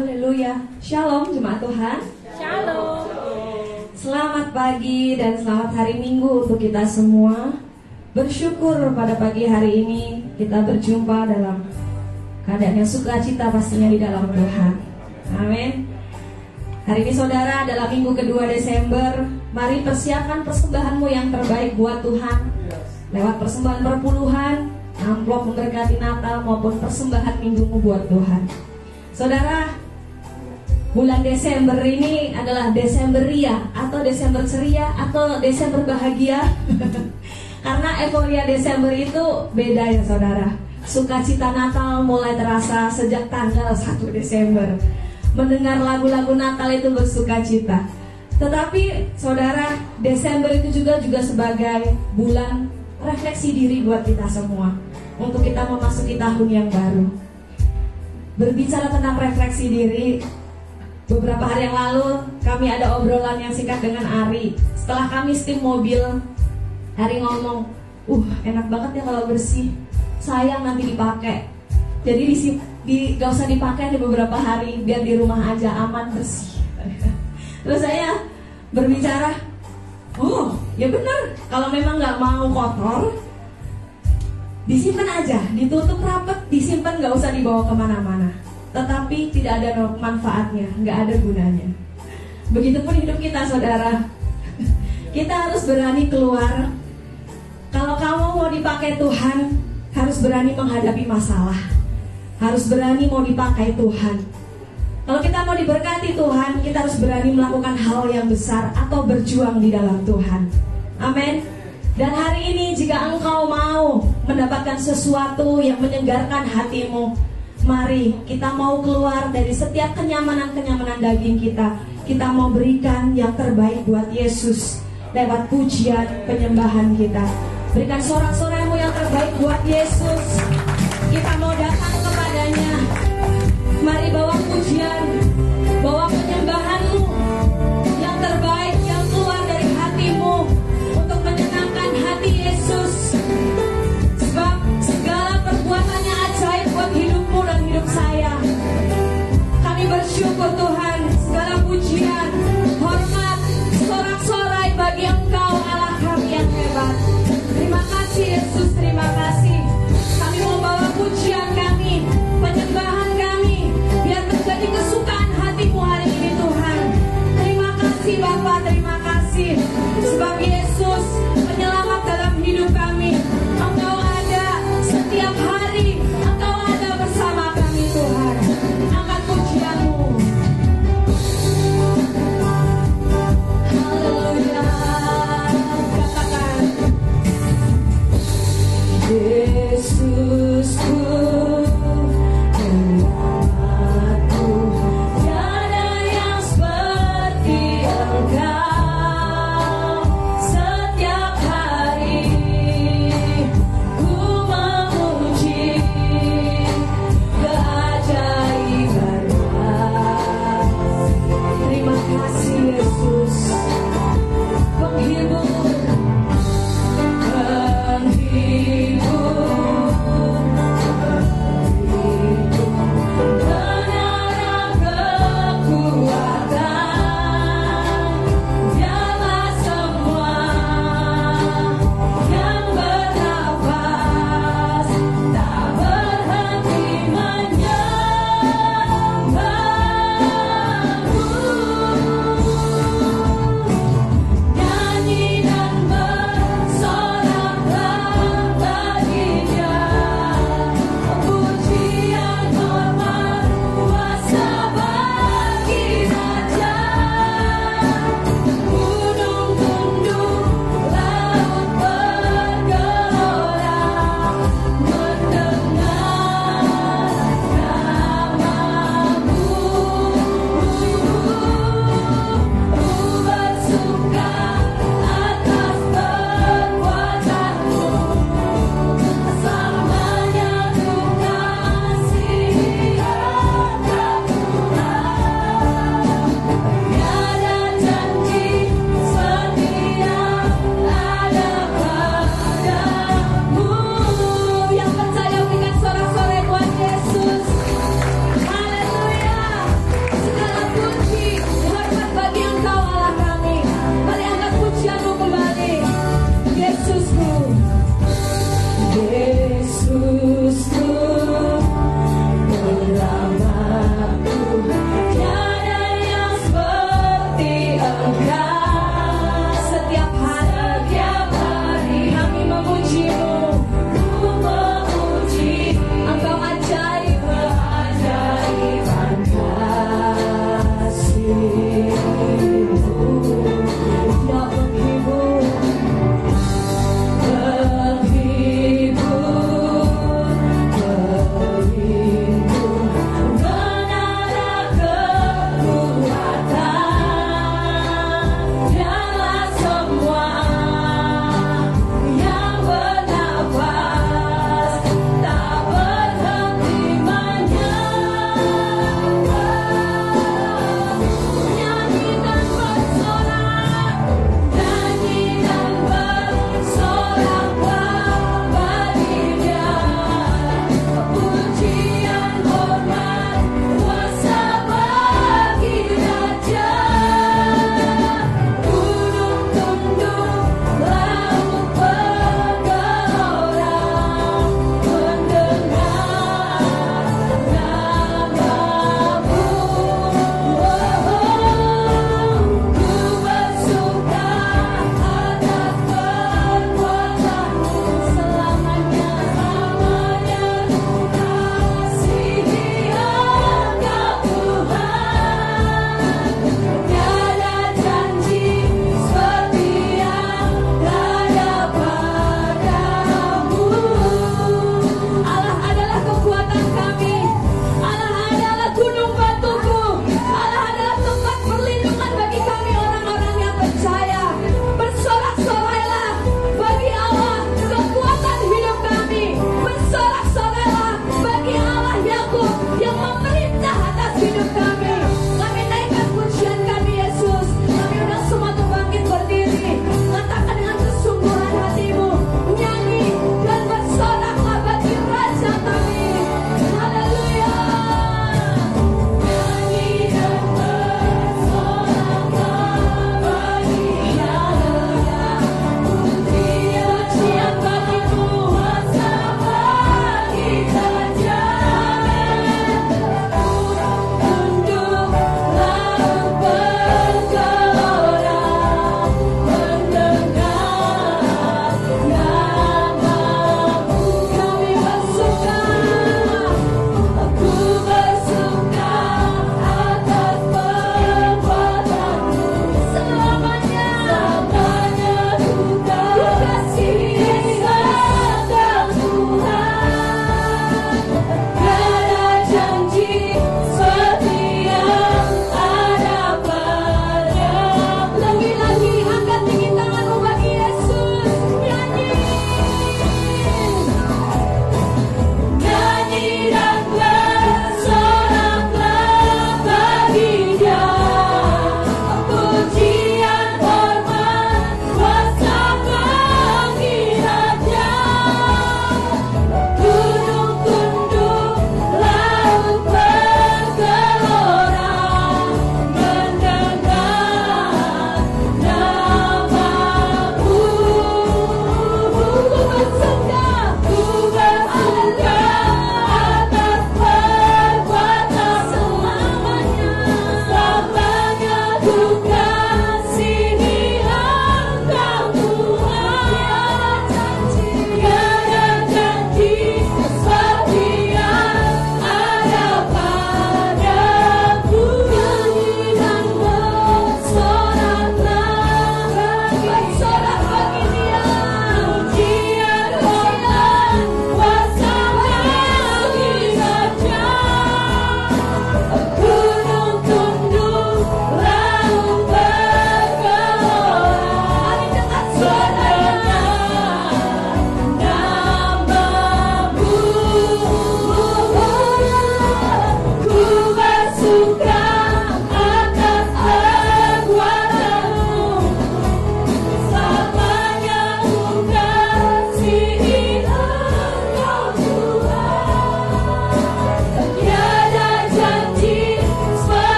Haleluya. Shalom jemaat Tuhan. Shalom. Selamat pagi dan selamat hari Minggu untuk kita semua. Bersyukur pada pagi hari ini kita berjumpa dalam keadaan yang sukacita pastinya di dalam Tuhan. Amin. Hari ini saudara adalah minggu kedua Desember. Mari persiapkan persembahanmu yang terbaik buat Tuhan. Lewat persembahan perpuluhan, amplop memberkati Natal maupun persembahan minggumu buat Tuhan. Saudara, bulan Desember ini adalah Desember ria atau Desember ceria atau Desember bahagia. Karena euforia Desember itu beda ya saudara. Sukacita Natal mulai terasa sejak tanggal 1 Desember. Mendengar lagu-lagu Natal itu bersukacita. Tetapi saudara, Desember itu juga juga sebagai bulan refleksi diri buat kita semua. Untuk kita memasuki tahun yang baru. Berbicara tentang refleksi diri, beberapa hari yang lalu kami ada obrolan yang singkat dengan Ari. Setelah kami steam mobil, Ari ngomong, uh enak banget ya kalau bersih, sayang nanti dipakai. Jadi di, di gak usah dipakai di beberapa hari, biar di rumah aja aman bersih. Terus saya berbicara, oh ya benar, kalau memang nggak mau kotor, disimpan aja, ditutup rapet, disimpan nggak usah dibawa ke mana-mana. Tetapi tidak ada manfaatnya, nggak ada gunanya. Begitupun hidup kita, saudara. Kita harus berani keluar. Kalau kamu mau dipakai Tuhan, harus berani menghadapi masalah. Harus berani mau dipakai Tuhan. Kalau kita mau diberkati Tuhan, kita harus berani melakukan hal yang besar atau berjuang di dalam Tuhan. Amin. Dan hari ini jika engkau mau mendapatkan sesuatu yang menyegarkan hatimu, mari kita mau keluar dari setiap kenyamanan-kenyamanan daging kita. Kita mau berikan yang terbaik buat Yesus lewat pujian penyembahan kita. Berikan sorak-sorakmu yang terbaik buat Yesus. Kita mau datang kepadanya. Mari bawa pujian, bawa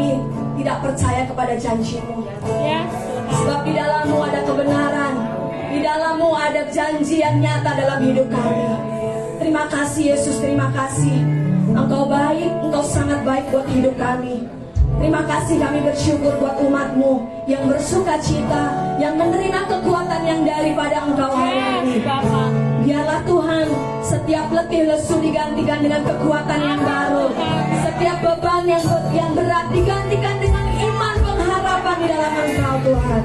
kami tidak percaya kepada janjimu. Ya. Sebab di dalammu ada kebenaran, di dalammu ada janji yang nyata dalam hidup kami. Terima kasih Yesus, terima kasih. Engkau baik, engkau sangat baik buat hidup kami. Terima kasih kami bersyukur buat umatmu yang bersuka cita, yang menerima kekuatan yang daripada engkau hari ini. Biarlah Tuhan setiap letih lesu digantikan dengan kekuatan yang baru. Setiap beban yang yang berat digantikan dengan iman pengharapan di dalam Engkau Tuhan.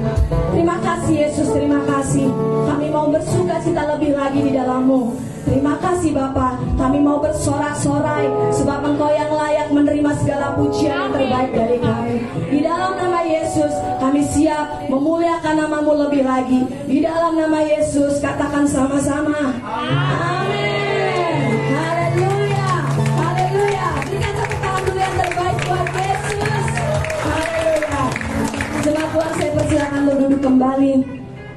Terima kasih Yesus, terima kasih. Kami mau bersuka cita lebih lagi di dalammu. Terima kasih Bapa, kami mau bersorak-sorai sebab Engkau yang layak menerima segala pujian yang terbaik dari kami. Di dalam nama Yesus, kami siap memuliakan namamu lebih lagi. Di dalam nama Yesus, katakan sama-sama. Amin. Tuhan saya persilakan untuk duduk kembali.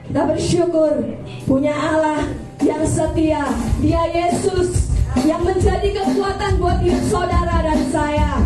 Kita bersyukur punya Allah yang setia. Dia Yesus yang menjadi kekuatan buat hidup saudara dan saya.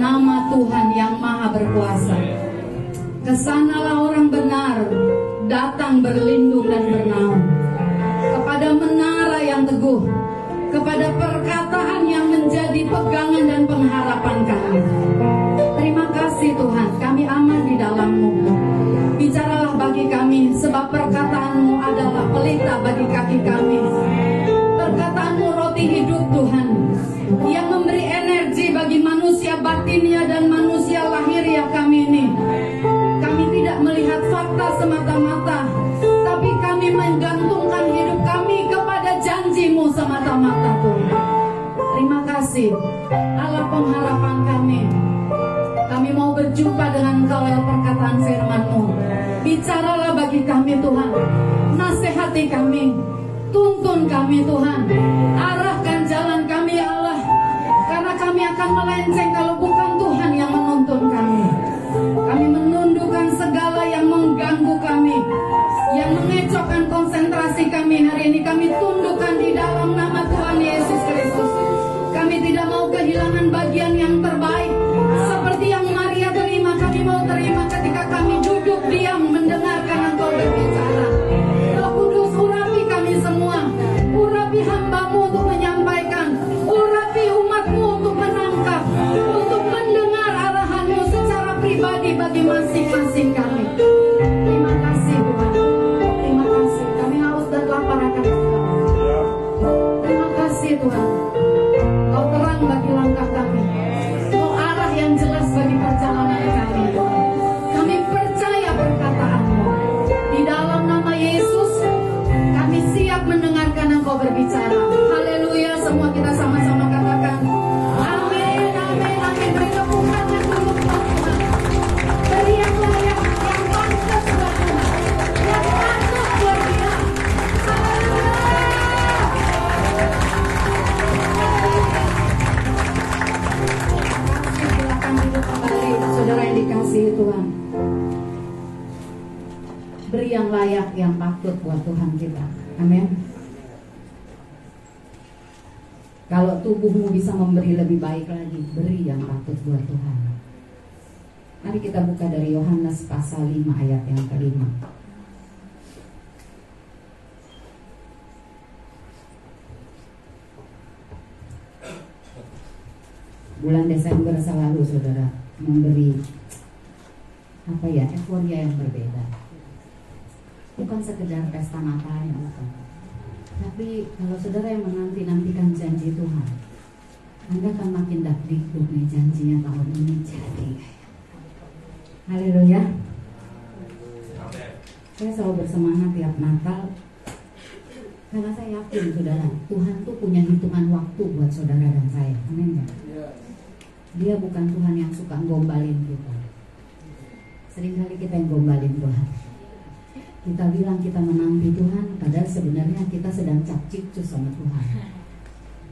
Nama Tuhan yang maha berkuasa. Ke sanalah orang benar datang berlindung dan bernaung kepada menara yang teguh, kepada perkataan yang menjadi pegangan dan pengharapan kami. Terima kasih Tuhan, kami aman di dalammu. Bicaralah bagi kami, sebab perkataanmu adalah pelita bagi kaki kami. Perkataanmu roti hidup Tuhan, batinnya dan manusia lahiriah kami ini. Kami tidak melihat fakta semata-mata, tapi kami menggantungkan hidup kami kepada janjimu semata-mata Tuhan. Terima kasih, Allah pengharapan kami. Kami mau berjumpa dengan Engkau lewat perkataan firman-Mu. Bicaralah bagi kami Tuhan. Nasihati kami. Tuntun kami Tuhan. Arahkan jalan kami ya Allah. Karena kami akan melenceng kalau layak, yang patut buat Tuhan kita. Amin. Kalau tubuhmu bisa memberi lebih baik lagi, beri yang patut buat Tuhan. Mari kita buka dari Yohanes pasal 5 ayat yang kelima. bulan Desember selalu saudara memberi apa ya euforia yang berbeda bukan sekedar pesta Natalnya bukan tapi kalau saudara yang menanti nantikan janji Tuhan anda akan makin dakdikduk nih janjinya tahun ini jadi. Haleluya. Saya selalu bersemangat tiap Natal karena saya yakin saudara Tuhan tuh punya hitungan waktu buat saudara dan saya. Amin ya. Dia bukan Tuhan yang suka gombalin kita. Seringkali kita yang gombalin Tuhan. Kita bilang kita menanti Tuhan, padahal sebenarnya kita sedang capcicus sama Tuhan.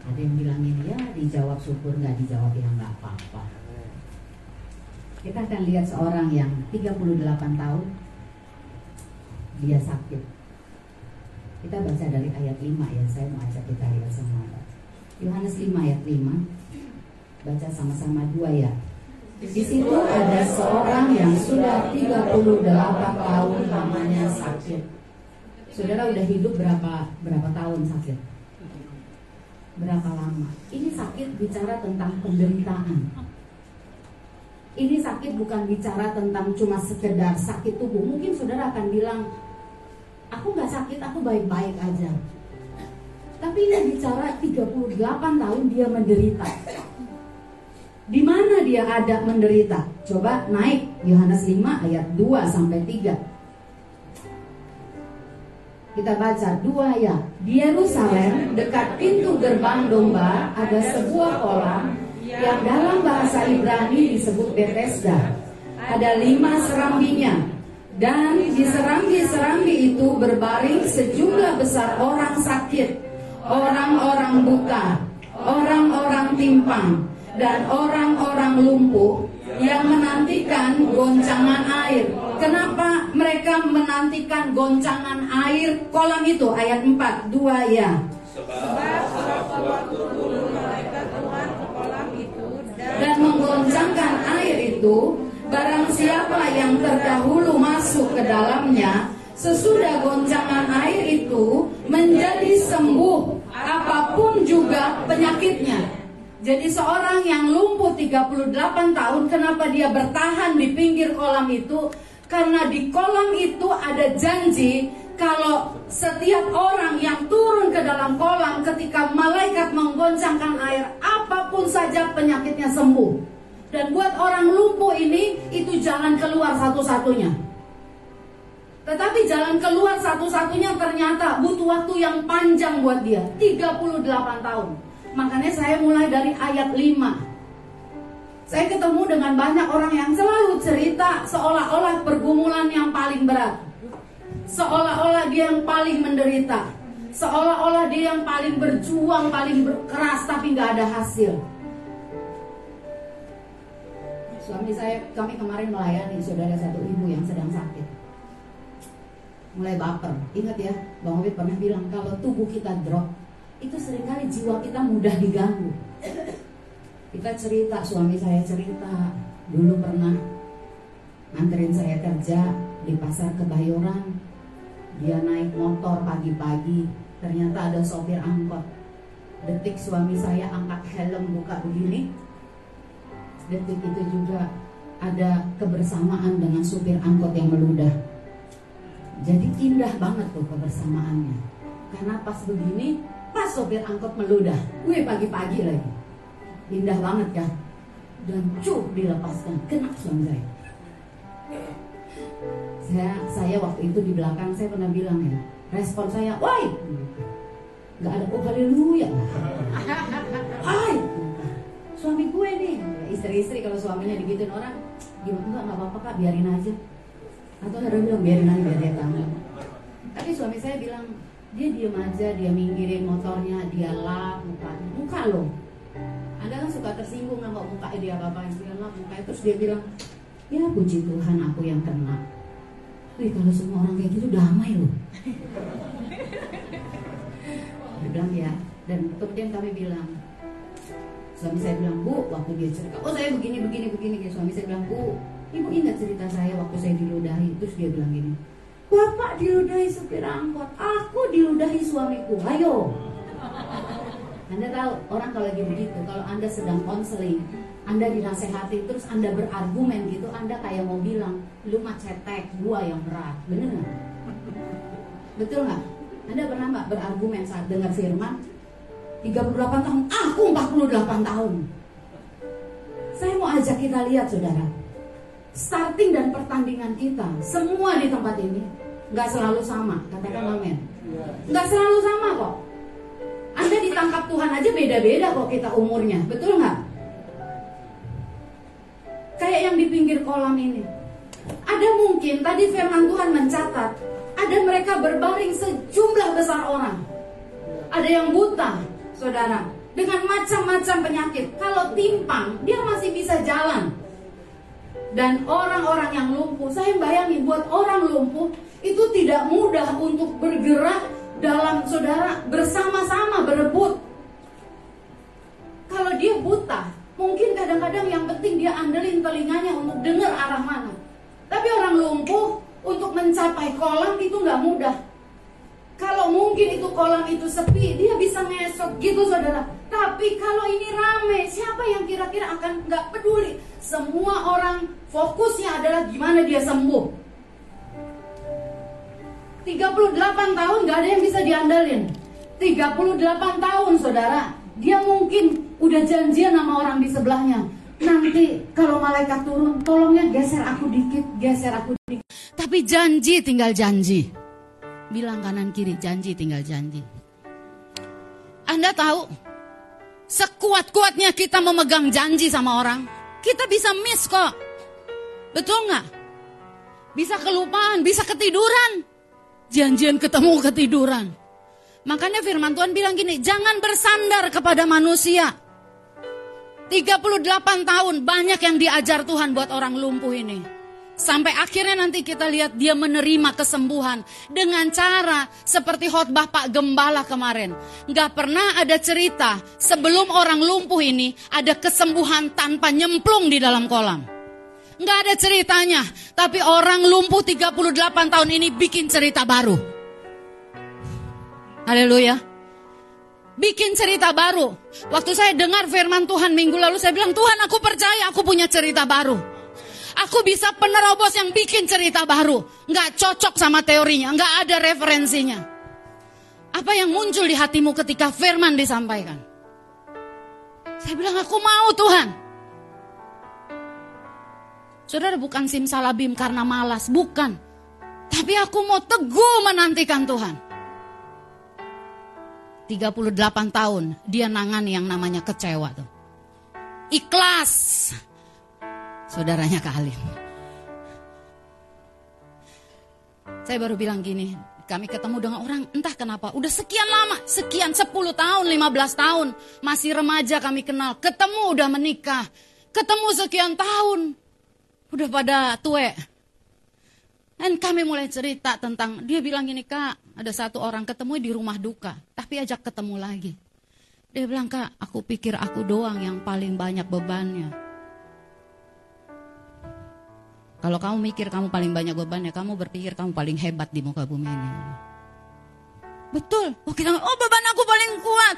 Ada yang bilang ini ya dijawab syukur nggak dijawab ya nggak apa-apa. Kita akan lihat seorang yang 38 tahun dia sakit. Kita baca dari ayat 5 ya, saya mau ajak kita lihat semua. Yohanes 5 ayat 5 baca sama-sama dua ya. Di situ ada seorang yang sudah 38 tahun namanya sakit. Saudara udah hidup berapa berapa tahun sakit? Berapa lama? Ini sakit bicara tentang penderitaan. Ini sakit bukan bicara tentang cuma sekedar sakit tubuh. Mungkin saudara akan bilang, aku nggak sakit, aku baik-baik aja. Tapi ini bicara 38 tahun dia menderita. Di mana dia ada menderita? Coba naik Yohanes 5 ayat 2 sampai 3. Kita baca dua ya. Di Yerusalem dekat pintu gerbang domba ada sebuah kolam yang dalam bahasa Ibrani disebut Bethesda. Ada lima serambinya dan di serambi-serambi itu berbaring sejumlah besar orang sakit, orang-orang buta, orang-orang timpang, dan orang-orang lumpuh yang menantikan goncangan air. Kenapa mereka menantikan goncangan air kolam itu? Ayat 4, 2 ya. Dan menggoncangkan itu, barang siapa yang terdahulu masuk ke dalamnya, sesudah goncangan air itu menjadi sembuh apa pun juga penyakitnya. Jadi seorang yang lumpuh 38 tahun kenapa dia bertahan di pinggir kolam itu? Karena di kolam itu ada janji kalau setiap orang yang turun ke dalam kolam ketika malaikat menggoncangkan air, apa pun saja penyakitnya sembuh. Dan buat orang lumpuh ini, itu jalan keluar satu-satunya. Tetapi jalan keluar satu-satunya ternyata butuh waktu yang panjang buat dia, 38 tahun. Makanya saya mulai dari ayat 5. Saya ketemu dengan banyak orang yang selalu cerita seolah-olah pergumulan yang paling berat. Seolah-olah dia yang paling menderita. Seolah-olah dia yang paling berjuang, paling keras tapi nggak ada hasil. Suami saya, kami kemarin melayani saudara satu ibu yang sedang sakit. Mulai baper. Ingat ya, Bang Wid pernah bilang kalau tubuh kita drop, itu sering kali jiwa kita mudah diganggu. Kita cerita, suami saya cerita, dulu pernah nganterin saya kerja di pasar Kebayoran, dia naik motor pagi-pagi, ternyata ada sopir angkot. Detik suami saya angkat helm buka begini, detik itu juga ada kebersamaan dengan supir angkot yang meludah. Jadi indah banget tuh kebersamaannya. Karena pas begini, pas sopir angkot meludah, gue pagi-pagi lagi. Indah banget kan? Dan cuk dilepaskan, kena saya saya saya waktu itu di belakang saya pernah bilang ya respon saya woi! Nggak ada oh haleluya. Hai! Suami gue nih. Istri-istri kalau suaminya digituin orang gimana? Enggak nggak apa-apa kak biarin aja. Atau ada bilang biarin aja biar dia tahu. Tapi suami saya bilang dia diem aja dia minggirin motornya dia lap muka muka loh anda kan suka tersinggung nggak muka dia apa apa dia lap muka terus dia bilang ya puji Tuhan aku yang kena Wih kalau semua orang kayak gitu damai loh. Dia bilang ya. Dan kemudian kami bilang, suami saya bilang bu, waktu dia cerita, oh saya begini begini begini. Suami saya bilang bu, ibu ingat cerita saya waktu saya diludahi. Terus dia bilang gini, bapak diludahi supir angkot, aku diludahi suamiku. Ayo. Anda tahu orang kalau lagi begitu, kalau anda sedang konseling, anda dinasehati terus Anda berargumen gitu, Anda kayak mau bilang, lu mah cetek, gua yang berat. Bener nggak? Betul nggak? Anda pernah nggak berargumen saat dengar firman? 38 tahun, aku 48 tahun. Saya mau ajak kita lihat saudara. Starting dan pertandingan kita, semua di tempat ini nggak selalu sama. Katakan amin. Nggak selalu sama kok. Anda ditangkap Tuhan aja beda-beda kok kita umurnya, betul nggak? kayak yang di pinggir kolam ini. Ada mungkin tadi firman Tuhan mencatat, ada mereka berbaring sejumlah besar orang. Ada yang buta, saudara, dengan macam-macam penyakit. Kalau timpang, dia masih bisa jalan. Dan orang-orang yang lumpuh, saya bayangin buat orang lumpuh itu tidak mudah untuk bergerak dalam saudara bersama-sama berebut. Kalau dia buta, Mungkin kadang-kadang yang penting dia andelin telinganya untuk dengar arah mana. Tapi orang lumpuh untuk mencapai kolam itu nggak mudah. Kalau mungkin itu kolam itu sepi, dia bisa ngesot gitu saudara. Tapi kalau ini rame, siapa yang kira-kira akan nggak peduli? Semua orang fokusnya adalah gimana dia sembuh. 38 tahun nggak ada yang bisa diandalin. 38 tahun saudara, dia mungkin udah janjian sama orang di sebelahnya. Nanti kalau malaikat turun, tolongnya geser aku dikit, geser aku dikit. Tapi janji tinggal janji. Bilang kanan kiri, janji tinggal janji. Anda tahu, sekuat-kuatnya kita memegang janji sama orang, kita bisa miss kok. Betul nggak? Bisa kelupaan, bisa ketiduran. Janjian ketemu ketiduran. Makanya firman Tuhan bilang gini, jangan bersandar kepada manusia. 38 tahun banyak yang diajar Tuhan buat orang lumpuh ini. Sampai akhirnya nanti kita lihat dia menerima kesembuhan dengan cara seperti khotbah Pak Gembala kemarin. Gak pernah ada cerita sebelum orang lumpuh ini ada kesembuhan tanpa nyemplung di dalam kolam. Nggak ada ceritanya. Tapi orang lumpuh 38 tahun ini bikin cerita baru. Haleluya. Bikin cerita baru. Waktu saya dengar firman Tuhan minggu lalu, saya bilang, Tuhan aku percaya aku punya cerita baru. Aku bisa penerobos yang bikin cerita baru. Nggak cocok sama teorinya, nggak ada referensinya. Apa yang muncul di hatimu ketika firman disampaikan? Saya bilang, aku mau Tuhan. Saudara bukan simsalabim karena malas, bukan. Tapi aku mau teguh menantikan Tuhan. 38 tahun dia nangani yang namanya kecewa tuh. Ikhlas. Saudaranya Kak Saya baru bilang gini, kami ketemu dengan orang entah kenapa udah sekian lama, sekian 10 tahun, 15 tahun, masih remaja kami kenal, ketemu udah menikah, ketemu sekian tahun, Udah pada tue. Dan kami mulai cerita tentang, dia bilang gini kak, ada satu orang ketemu di rumah duka, tapi ajak ketemu lagi. Dia bilang kak, aku pikir aku doang yang paling banyak bebannya. Kalau kamu mikir kamu paling banyak bebannya, kamu berpikir kamu paling hebat di muka bumi ini. Betul. Oh kita, oh beban aku paling kuat,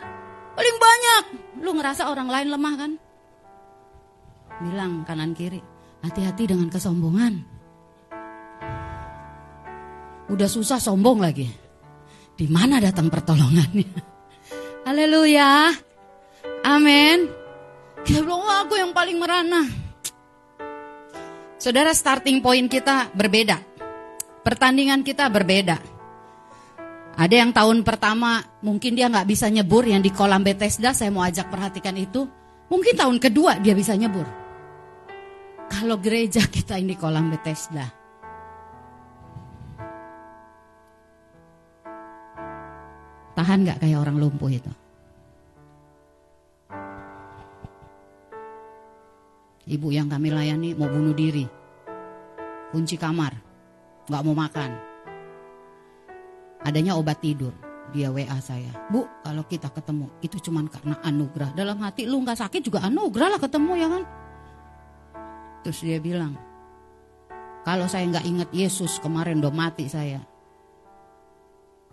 paling banyak. Lu ngerasa orang lain lemah kan? Bilang kanan kiri. Hati-hati dengan kesombongan. Udah susah sombong lagi. Di mana datang pertolongannya? Haleluya. Amin. Kita bilang, aku yang paling merana. Saudara, starting point kita berbeda. Pertandingan kita berbeda. Ada yang tahun pertama mungkin dia nggak bisa nyebur yang di kolam Bethesda, saya mau ajak perhatikan itu. Mungkin tahun kedua dia bisa nyebur. Kalau gereja kita ini kolam Bethesda. Tahan gak kayak orang lumpuh itu? Ibu yang kami layani mau bunuh diri. Kunci kamar. Gak mau makan. Adanya obat tidur. Dia WA saya. Bu, kalau kita ketemu itu cuma karena anugerah. Dalam hati lu gak sakit juga anugerah lah ketemu ya kan. Terus dia bilang, kalau saya nggak ingat Yesus kemarin udah mati saya.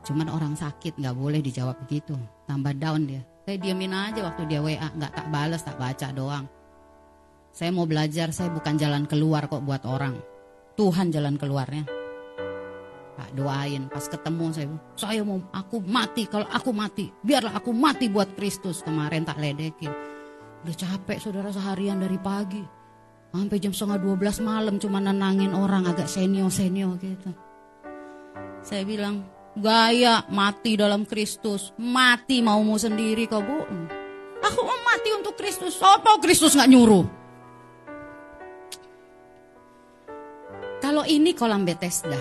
Cuman orang sakit nggak boleh dijawab begitu. Tambah down dia. Saya diamin aja waktu dia WA, nggak tak balas, tak baca doang. Saya mau belajar, saya bukan jalan keluar kok buat orang. Tuhan jalan keluarnya. Pak doain, pas ketemu saya, saya mau aku mati, kalau aku mati, biarlah aku mati buat Kristus. Kemarin tak ledekin. Udah capek saudara seharian dari pagi. Sampai jam setengah 12 malam cuma nenangin orang agak senior-senior gitu. Saya bilang, gaya mati dalam Kristus. Mati maumu sendiri kau bu. Aku mau mati untuk Kristus. Apa Kristus nggak nyuruh? Kalau ini kolam Bethesda.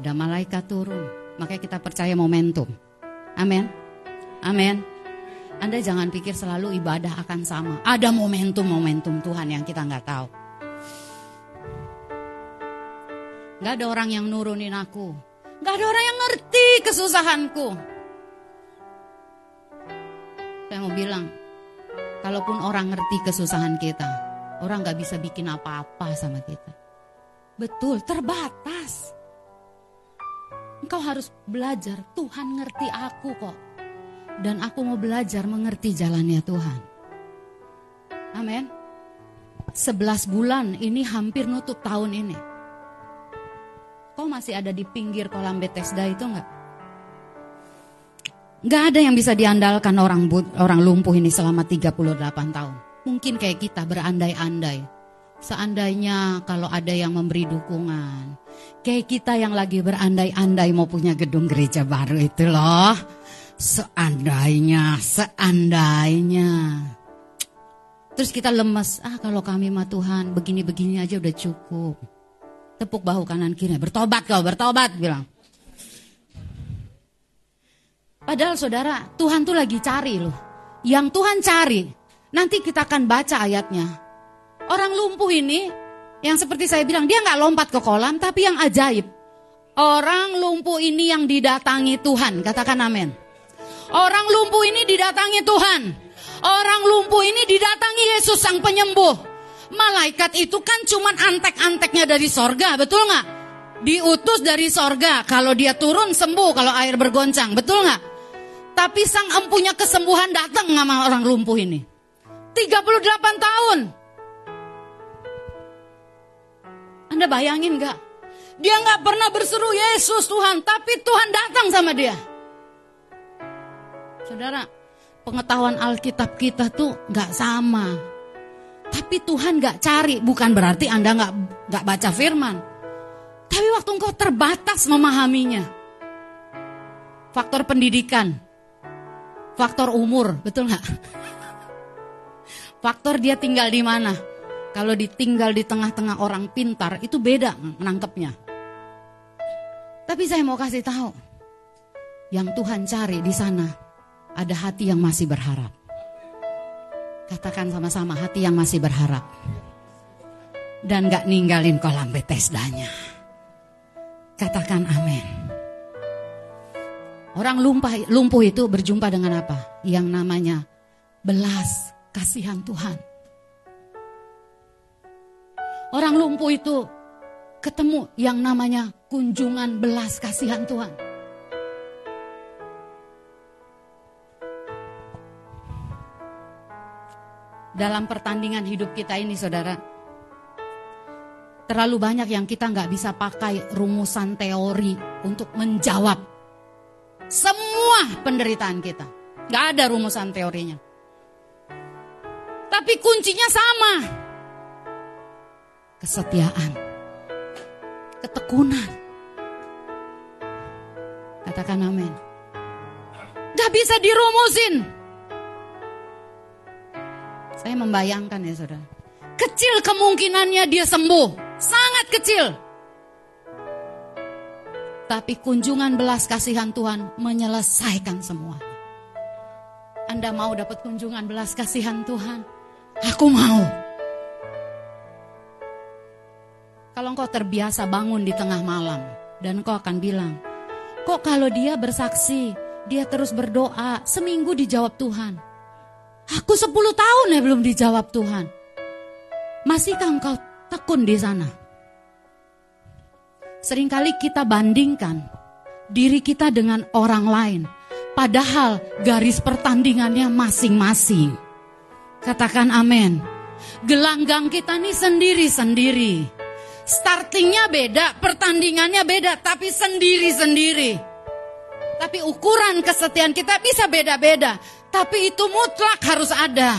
Ada malaikat turun. Makanya kita percaya momentum. Amin. Amin. Anda jangan pikir selalu ibadah akan sama. Ada momentum-momentum Tuhan yang kita nggak tahu. Gak ada orang yang nurunin aku. Gak ada orang yang ngerti kesusahanku. Saya mau bilang, kalaupun orang ngerti kesusahan kita, orang gak bisa bikin apa-apa sama kita. Betul, terbatas. Engkau harus belajar, Tuhan ngerti aku kok dan aku mau belajar mengerti jalannya Tuhan. Amin. Sebelas bulan ini hampir nutup tahun ini. Kau masih ada di pinggir kolam Bethesda itu enggak? Enggak ada yang bisa diandalkan orang orang lumpuh ini selama 38 tahun. Mungkin kayak kita berandai-andai. Seandainya kalau ada yang memberi dukungan. Kayak kita yang lagi berandai-andai mau punya gedung gereja baru itu loh. Seandainya, seandainya. Terus kita lemes, ah kalau kami mah Tuhan begini-begini aja udah cukup. Tepuk bahu kanan kiri, bertobat kau, bertobat bilang. Padahal saudara, Tuhan tuh lagi cari loh. Yang Tuhan cari, nanti kita akan baca ayatnya. Orang lumpuh ini, yang seperti saya bilang, dia nggak lompat ke kolam, tapi yang ajaib. Orang lumpuh ini yang didatangi Tuhan, katakan amin. Orang lumpuh ini didatangi Tuhan. Orang lumpuh ini didatangi Yesus sang penyembuh. Malaikat itu kan cuman antek-anteknya dari sorga, betul nggak? Diutus dari sorga, kalau dia turun sembuh kalau air bergoncang, betul nggak? Tapi sang empunya kesembuhan datang sama orang lumpuh ini. 38 tahun. Anda bayangin nggak? Dia nggak pernah berseru Yesus Tuhan, tapi Tuhan datang sama dia. Saudara, pengetahuan Alkitab kita tuh nggak sama. Tapi Tuhan nggak cari, bukan berarti Anda nggak nggak baca Firman. Tapi waktu engkau terbatas memahaminya, faktor pendidikan, faktor umur, betul nggak? Faktor dia tinggal di mana? Kalau ditinggal di tengah-tengah orang pintar itu beda menangkapnya. Tapi saya mau kasih tahu, yang Tuhan cari di sana ada hati yang masih berharap. Katakan sama-sama hati yang masih berharap. Dan gak ninggalin kolam Bethesdanya. Katakan amin. Orang lumpuh, lumpuh itu berjumpa dengan apa? Yang namanya belas kasihan Tuhan. Orang lumpuh itu ketemu yang namanya kunjungan belas kasihan Tuhan. Dalam pertandingan hidup kita ini saudara, terlalu banyak yang kita nggak bisa pakai rumusan teori untuk menjawab semua penderitaan kita. Gak ada rumusan teorinya. Tapi kuncinya sama. Kesetiaan. Ketekunan. Katakan amin. Gak bisa dirumusin. Saya membayangkan ya saudara. Kecil kemungkinannya dia sembuh. Sangat kecil. Tapi kunjungan belas kasihan Tuhan menyelesaikan semua. Anda mau dapat kunjungan belas kasihan Tuhan? Aku mau. Kalau engkau terbiasa bangun di tengah malam dan engkau akan bilang, kok kalau dia bersaksi, dia terus berdoa, seminggu dijawab Tuhan. Aku 10 tahun ya belum dijawab Tuhan. Masihkah engkau tekun di sana? Seringkali kita bandingkan diri kita dengan orang lain. Padahal garis pertandingannya masing-masing. Katakan amin. Gelanggang kita nih sendiri-sendiri. Startingnya beda, pertandingannya beda, tapi sendiri-sendiri. Tapi ukuran kesetiaan kita bisa beda-beda. Tapi itu mutlak harus ada.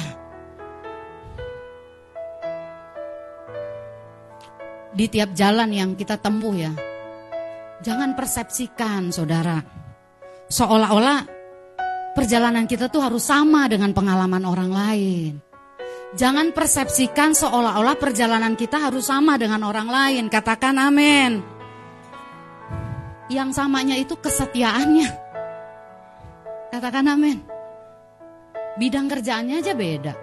Di tiap jalan yang kita tempuh ya. Jangan persepsikan saudara. Seolah-olah perjalanan kita tuh harus sama dengan pengalaman orang lain. Jangan persepsikan seolah-olah perjalanan kita harus sama dengan orang lain. Katakan amin. Yang samanya itu kesetiaannya. Katakan amin. Bidang kerjaannya aja beda.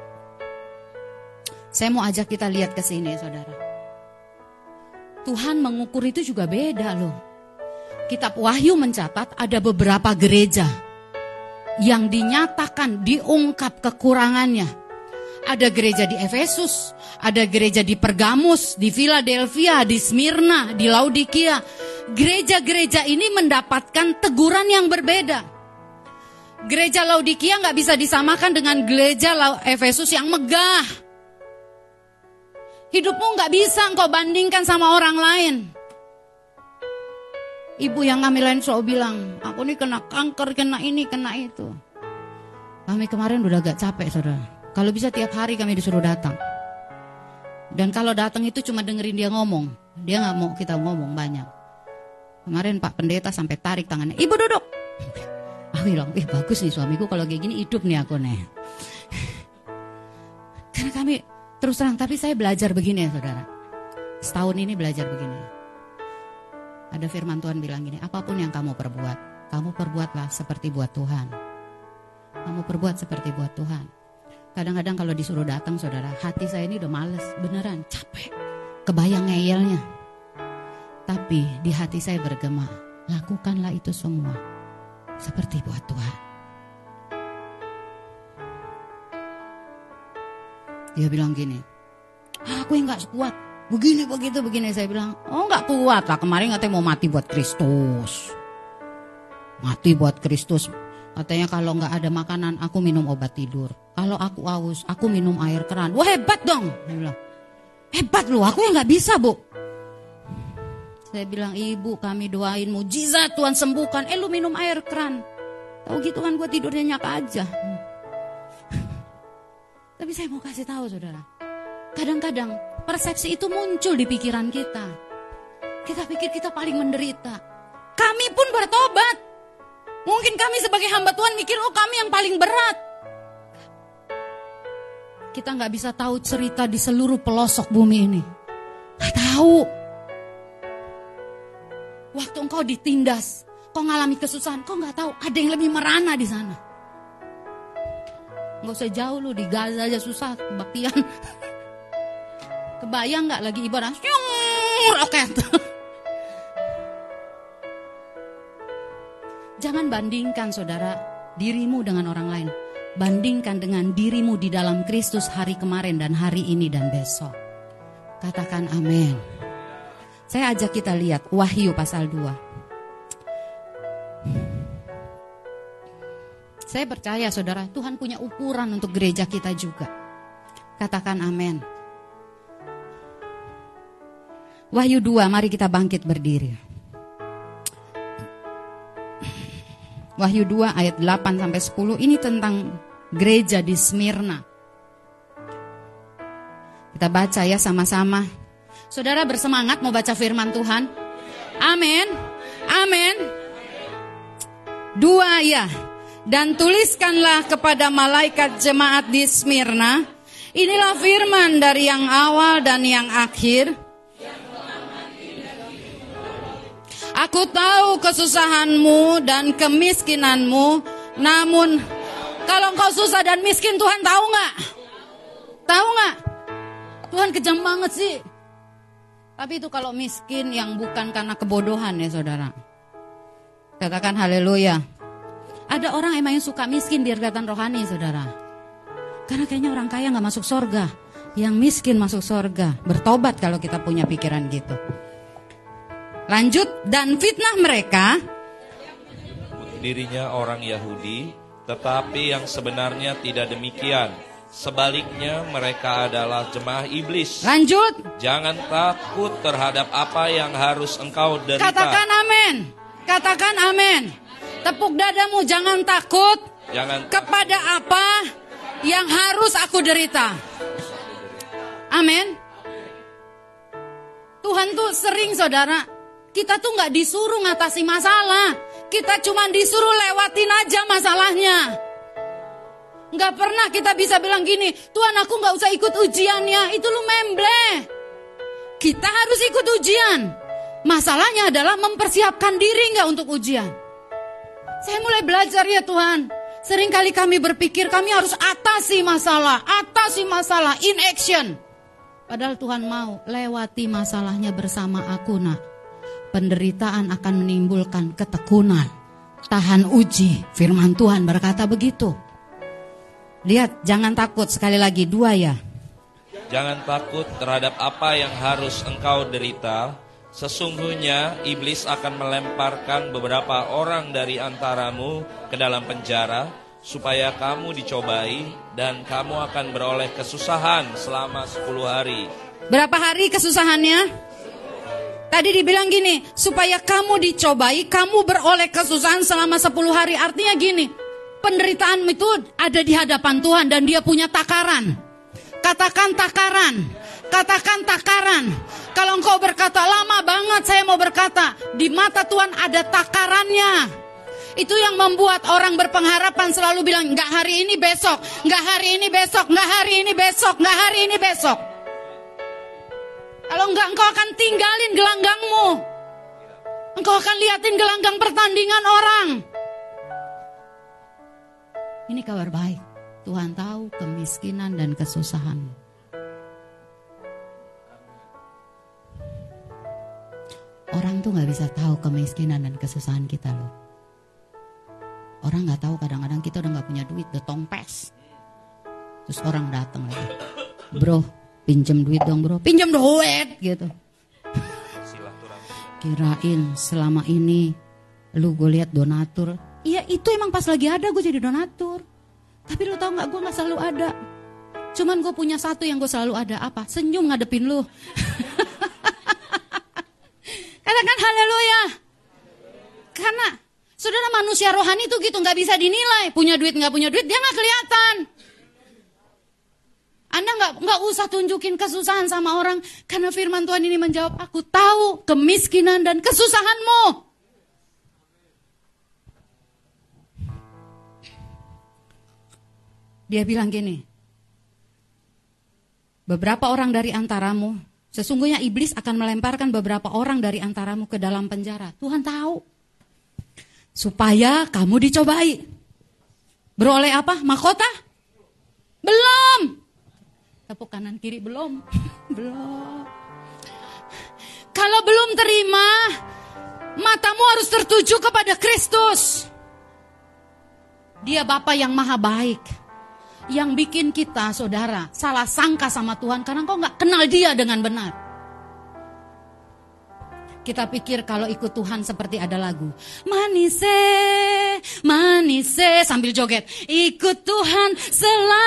Saya mau ajak kita lihat ke sini, saudara. Tuhan mengukur itu juga beda loh. Kitab Wahyu mencatat ada beberapa gereja yang dinyatakan diungkap kekurangannya. Ada gereja di Efesus, ada gereja di Pergamus, di Philadelphia, di Smyrna, di Laodikia. Gereja-gereja ini mendapatkan teguran yang berbeda. Gereja Laodikia nggak bisa disamakan dengan gereja Efesus yang megah. Hidupmu nggak bisa engkau bandingkan sama orang lain. Ibu yang lain selalu bilang, aku nih kena kanker, kena ini, kena itu. Kami kemarin udah agak capek saudara. Kalau bisa tiap hari kami disuruh datang. Dan kalau datang itu cuma dengerin dia ngomong. Dia nggak mau kita ngomong banyak. Kemarin Pak Pendeta sampai tarik tangannya, ibu duduk. Aku bilang, eh bagus nih suamiku kalau kayak gini hidup nih aku nih. Karena kami terus terang, tapi saya belajar begini ya saudara. Setahun ini belajar begini. Ada firman Tuhan bilang gini, apa pun yang kamu perbuat, kamu perbuatlah seperti buat Tuhan. Kamu perbuat seperti buat Tuhan. Kadang-kadang kalau disuruh datang saudara, hati saya ini udah males, beneran capek. Kebayang ngeyelnya. Tapi di hati saya bergema, lakukanlah itu semua seperti buat Tuhan. Dia bilang gini, aku yang gak kuat. Begini, begitu, begini. Saya bilang, oh gak kuat lah. Kemarin katanya mau mati buat Kristus. Mati buat Kristus. Katanya kalau nggak ada makanan, aku minum obat tidur. Kalau aku aus, aku minum air keran. Wah hebat dong. Dia bilang, hebat lu, aku yang nggak bisa bu. Saya bilang, ibu kami doain mujizat Tuhan sembuhkan. Eh lu minum air keran. Tahu gitu kan gue tidurnya nyak aja. Tapi saya mau kasih tahu saudara. Kadang-kadang persepsi itu muncul di pikiran kita. Kita pikir kita paling menderita. Kami pun bertobat. Mungkin kami sebagai hamba Tuhan mikir, oh kami yang paling berat. Kita nggak bisa tahu cerita di seluruh pelosok bumi ini. Nggak tahu. Waktu engkau ditindas, kau ngalami kesusahan, kau nggak tahu ada yang lebih merana di sana. Nggak usah jauh lu di Gaza aja susah kebaktian. Kebayang nggak lagi ibadah? Roket. Jangan bandingkan saudara dirimu dengan orang lain. Bandingkan dengan dirimu di dalam Kristus hari kemarin dan hari ini dan besok. Katakan amin. Saya ajak kita lihat Wahyu pasal 2. Saya percaya saudara, Tuhan punya ukuran untuk gereja kita juga. Katakan amin. Wahyu 2, mari kita bangkit berdiri. Wahyu 2 ayat 8 sampai 10 ini tentang gereja di Smyrna. Kita baca ya sama-sama. Saudara bersemangat mau baca firman Tuhan? Amin. Amin. Dua ya. Dan tuliskanlah kepada malaikat jemaat di Smyrna. Inilah firman dari yang awal dan yang akhir Aku tahu kesusahanmu dan kemiskinanmu, namun kalau engkau susah dan miskin Tuhan tahu nggak? Tahu nggak? Tuhan kejam banget sih. Tapi itu kalau miskin yang bukan karena kebodohan ya saudara. Katakan haleluya. Ada orang emang yang suka miskin biar kelihatan rohani saudara. Karena kayaknya orang kaya nggak masuk sorga. Yang miskin masuk sorga. Bertobat kalau kita punya pikiran gitu. Lanjut dan fitnah mereka dirinya orang Yahudi, tetapi yang sebenarnya tidak demikian. Sebaliknya mereka adalah jemaah iblis. Lanjut. Jangan takut terhadap apa yang harus engkau derita. Katakan amin. Katakan amin. Tepuk dadamu jangan takut. Jangan kepada apa yang harus aku derita. Amin. Tuhan tuh sering saudara kita tuh nggak disuruh ngatasi masalah. Kita cuma disuruh lewatin aja masalahnya. Nggak pernah kita bisa bilang gini, Tuhan aku nggak usah ikut ujiannya, itu lu memble. Kita harus ikut ujian. Masalahnya adalah mempersiapkan diri nggak untuk ujian. Saya mulai belajar ya Tuhan. Seringkali kami berpikir kami harus atasi masalah, atasi masalah in action. Padahal Tuhan mau lewati masalahnya bersama aku nak penderitaan akan menimbulkan ketekunan. Tahan uji, firman Tuhan berkata begitu. Lihat, jangan takut sekali lagi dua ya. Jangan takut terhadap apa yang harus engkau derita. Sesungguhnya iblis akan melemparkan beberapa orang dari antaramu ke dalam penjara supaya kamu dicobai dan kamu akan beroleh kesusahan selama 10 hari. Berapa hari kesusahannya? Tadi dibilang gini, supaya kamu dicobai, kamu beroleh kesusahan selama 10 hari. Artinya gini, penderitaan itu ada di hadapan Tuhan dan dia punya takaran. Katakan takaran, katakan takaran. Kalau engkau berkata lama banget saya mau berkata, di mata Tuhan ada takarannya. Itu yang membuat orang berpengharapan selalu bilang, nggak hari ini besok, nggak hari ini besok, nggak hari ini besok, nggak hari ini besok. Kalau enggak engkau akan tinggalin gelanggangmu. Engkau akan liatin gelanggang pertandingan orang. Ini kabar baik. Tuhan tahu kemiskinan dan kesusahan. Orang tuh nggak bisa tahu kemiskinan dan kesusahan kita loh. Orang nggak tahu kadang-kadang kita udah nggak punya duit, udah tongpes. Terus orang datang lagi. Bro, pinjem duit dong bro. Pinjem duit gitu. Kirain selama ini lu gue lihat donatur. Iya itu emang pas lagi ada gue jadi donatur. Tapi lu tau gak gue gak selalu ada. Cuman gue punya satu yang gue selalu ada apa? Senyum ngadepin lu. Katakan haleluya. Karena saudara manusia rohani itu gitu nggak bisa dinilai. Punya duit nggak punya duit dia nggak kelihatan. Anda nggak nggak usah tunjukin kesusahan sama orang karena firman Tuhan ini menjawab aku tahu kemiskinan dan kesusahanmu. Dia bilang gini, beberapa orang dari antaramu, sesungguhnya iblis akan melemparkan beberapa orang dari antaramu ke dalam penjara. Tuhan tahu, supaya kamu dicobai. Beroleh apa? Mahkota? Belum. Tepuk kanan kiri belum. belum. Kalau belum terima, matamu harus tertuju kepada Kristus. Dia Bapa yang maha baik yang bikin kita saudara salah sangka sama Tuhan karena kau nggak kenal dia dengan benar. Kita pikir kalau ikut Tuhan seperti ada lagu. Manise, manise sambil joget. Ikut Tuhan selalu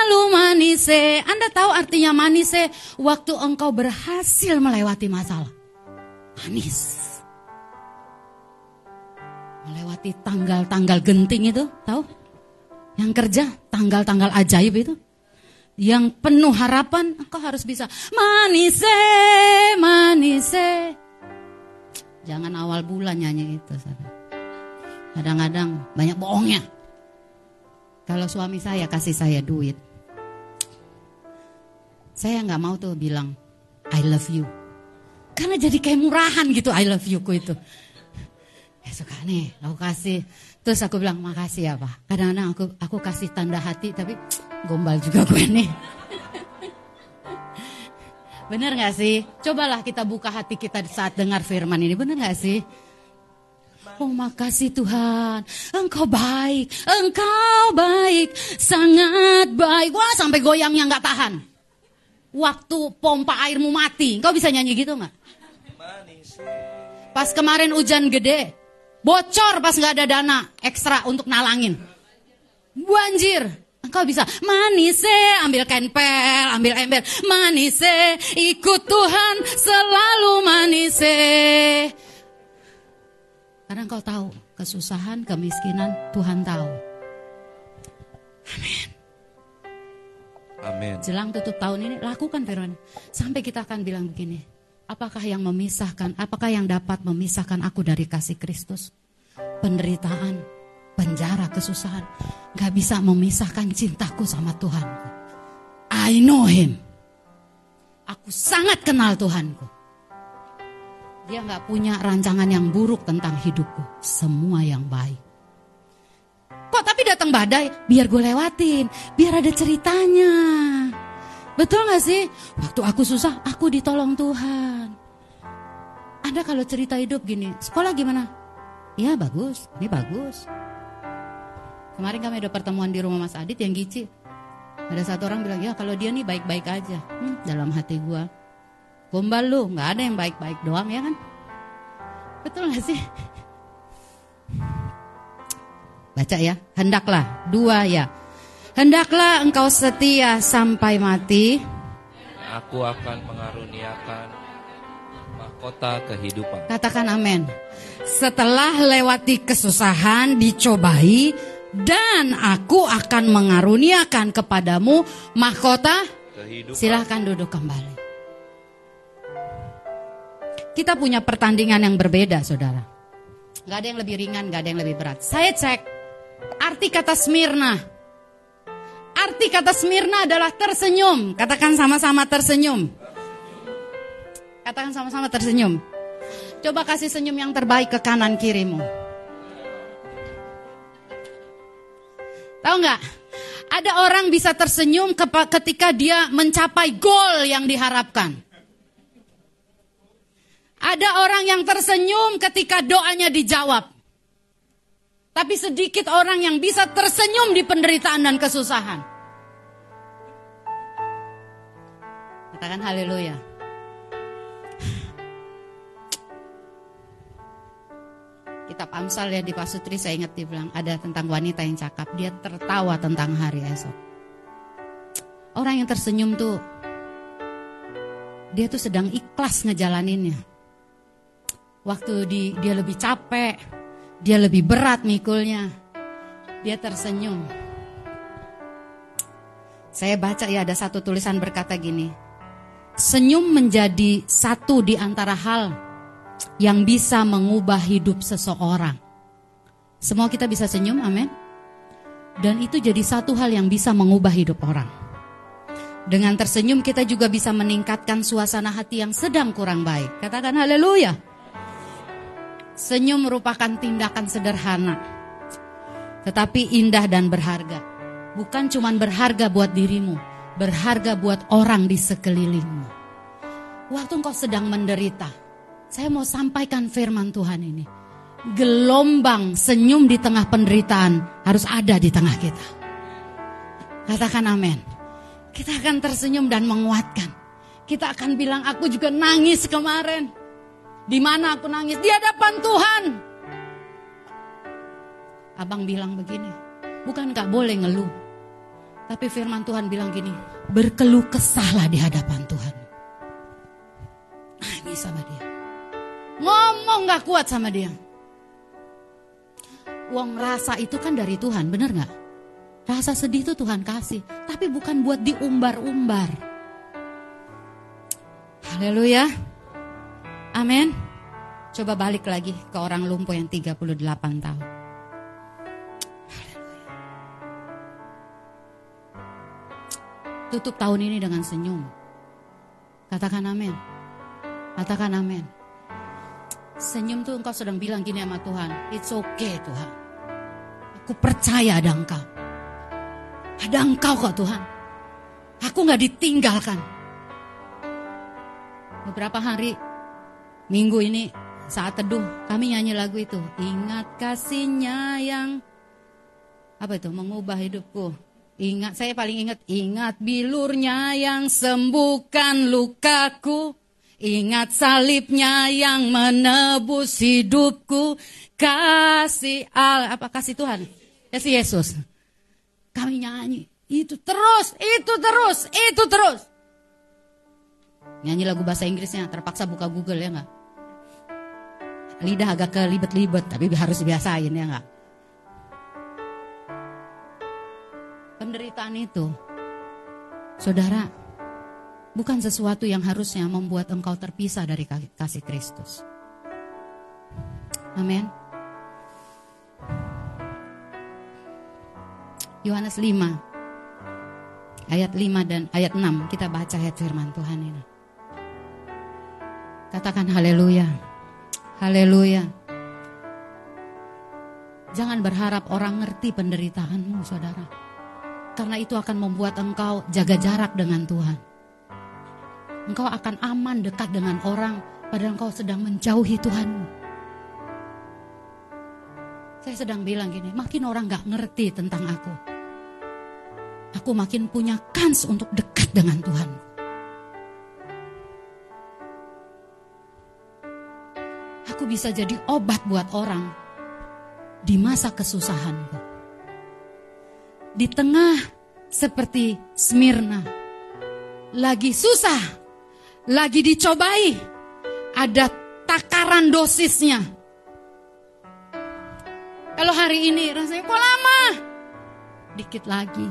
manise. Anda tahu artinya manise? Waktu engkau berhasil melewati masalah. Manis. Melewati tanggal-tanggal genting itu, tahu? Yang kerja tanggal-tanggal ajaib itu. Yang penuh harapan, engkau harus bisa. Manise, manise. Jangan awal bulan nyanyi itu. Kadang-kadang banyak bohongnya. Kalau suami saya kasih saya duit. Saya nggak mau tuh bilang, I love you. Karena jadi kayak murahan gitu I love you ku itu. Ya suka nih, aku kasih Terus aku bilang makasih ya Pak. Kadang-kadang aku aku kasih tanda hati tapi gombal juga gue nih. Bener gak sih? Cobalah kita buka hati kita saat dengar firman ini. Bener gak sih? Oh makasih Tuhan, Engkau baik, Engkau baik, sangat baik. Wah sampai goyangnya nggak tahan. Waktu pompa airmu mati, Engkau bisa nyanyi gitu nggak? Pas kemarin hujan gede, Bocor pas nggak ada dana ekstra untuk nalangin. Banjir. Engkau bisa manise, ambil kenpel, ambil ember. Manise, ikut Tuhan selalu manise. Karena engkau tahu kesusahan, kemiskinan, Tuhan tahu. Amin. Amin. Jelang tutup tahun ini lakukan firman. Sampai kita akan bilang begini. Apakah yang memisahkan, apakah yang dapat memisahkan aku dari kasih Kristus? Penderitaan, penjara, kesusahan. Gak bisa memisahkan cintaku sama Tuhan. I know him. Aku sangat kenal Tuhanku. Dia gak punya rancangan yang buruk tentang hidupku. Semua yang baik. Kok tapi datang badai? Biar gue lewatin. Biar ada ceritanya. Betul gak sih? Waktu aku susah, aku ditolong Tuhan. Anda kalau cerita hidup gini, sekolah gimana? Ya bagus, ini bagus. Kemarin kami ada pertemuan di rumah Mas Adit yang gici. Ada satu orang bilang, ya kalau dia nih baik-baik aja. Hmm, dalam hati gua. Gombal lu, gak ada yang baik-baik doang ya kan? Betul gak sih? Baca ya, hendaklah. Dua ya. Hendaklah engkau setia sampai mati. Aku akan mengaruniakan mahkota kehidupan. Katakan amin. Setelah lewati kesusahan, dicobai, dan aku akan mengaruniakan kepadamu mahkota. Kehidupan. Silahkan duduk kembali. Kita punya pertandingan yang berbeda, saudara. Gak ada yang lebih ringan, gak ada yang lebih berat. Saya cek arti kata Smyrna. Arti kata Smyrna adalah tersenyum. Katakan sama-sama tersenyum. Katakan sama-sama tersenyum. Coba kasih senyum yang terbaik ke kanan kirimu. Tahu nggak? Ada orang bisa tersenyum ketika dia mencapai goal yang diharapkan. Ada orang yang tersenyum ketika doanya dijawab. Tapi sedikit orang yang bisa tersenyum di penderitaan dan kesusahan. Katakan haleluya. Kitab Amsal ya di Pasutri saya ingat dia bilang ada tentang wanita yang cakap. Dia tertawa tentang hari esok. Orang yang tersenyum tuh dia tuh sedang ikhlas ngejalaninnya. Waktu di, dia lebih capek, dia lebih berat mikulnya, dia tersenyum. Saya baca ya ada satu tulisan berkata gini, senyum menjadi satu di antara hal yang bisa mengubah hidup seseorang. Semua kita bisa senyum, amin. Dan itu jadi satu hal yang bisa mengubah hidup orang. Dengan tersenyum kita juga bisa meningkatkan suasana hati yang sedang kurang baik. Katakan haleluya. Senyum merupakan tindakan sederhana, tetapi indah dan berharga. Bukan cuma berharga buat dirimu, berharga buat orang di sekelilingmu. Waktu engkau sedang menderita, saya mau sampaikan firman Tuhan ini. Gelombang senyum di tengah penderitaan harus ada di tengah kita. Katakan amin. Kita akan tersenyum dan menguatkan. Kita akan bilang aku juga nangis kemarin. Di mana aku nangis? Di hadapan Tuhan. Abang bilang begini, bukan gak boleh ngeluh. Tapi firman Tuhan bilang gini, berkeluh kesahlah di hadapan Tuhan. Nangis sama dia. Ngomong gak kuat sama dia. Uang rasa itu kan dari Tuhan, bener gak? Rasa sedih itu Tuhan kasih, tapi bukan buat diumbar-umbar. Haleluya. Amin. Coba balik lagi ke orang lumpuh yang 38 tahun. Tutup tahun ini dengan senyum. Katakan amin. Katakan amin. Senyum tuh engkau sedang bilang gini sama Tuhan. It's okay Tuhan. Aku percaya ada engkau. Ada engkau kok Tuhan. Aku gak ditinggalkan. Beberapa hari minggu ini saat teduh kami nyanyi lagu itu. Ingat kasihnya yang apa itu mengubah hidupku. Ingat saya paling ingat ingat bilurnya yang sembuhkan lukaku. Ingat salibnya yang menebus hidupku. Kasih al apa kasih Tuhan? Kasih Yesus. Kami nyanyi itu terus, itu terus, itu terus. Nyanyi lagu bahasa Inggrisnya terpaksa buka Google ya nggak? Lidah agak kelibet-libet tapi harus biasain ya nggak? Penderitaan itu, saudara, bukan sesuatu yang harusnya membuat engkau terpisah dari kasih Kristus. Amin. Yohanes 5 ayat 5 dan ayat 6 kita baca ayat firman Tuhan ini. Katakan haleluya. Haleluya. Jangan berharap orang ngerti penderitaanmu, saudara. Karena itu akan membuat engkau jaga jarak dengan Tuhan. Engkau akan aman dekat dengan orang, padahal engkau sedang menjauhi Tuhanmu. Saya sedang bilang gini, makin orang gak ngerti tentang aku. Aku makin punya kans untuk dekat dengan Tuhan. Aku bisa jadi obat buat orang di masa kesusahanku. Di tengah seperti Smyrna, lagi susah, lagi dicobai, ada takaran dosisnya. Kalau hari ini rasanya kok lama, dikit lagi.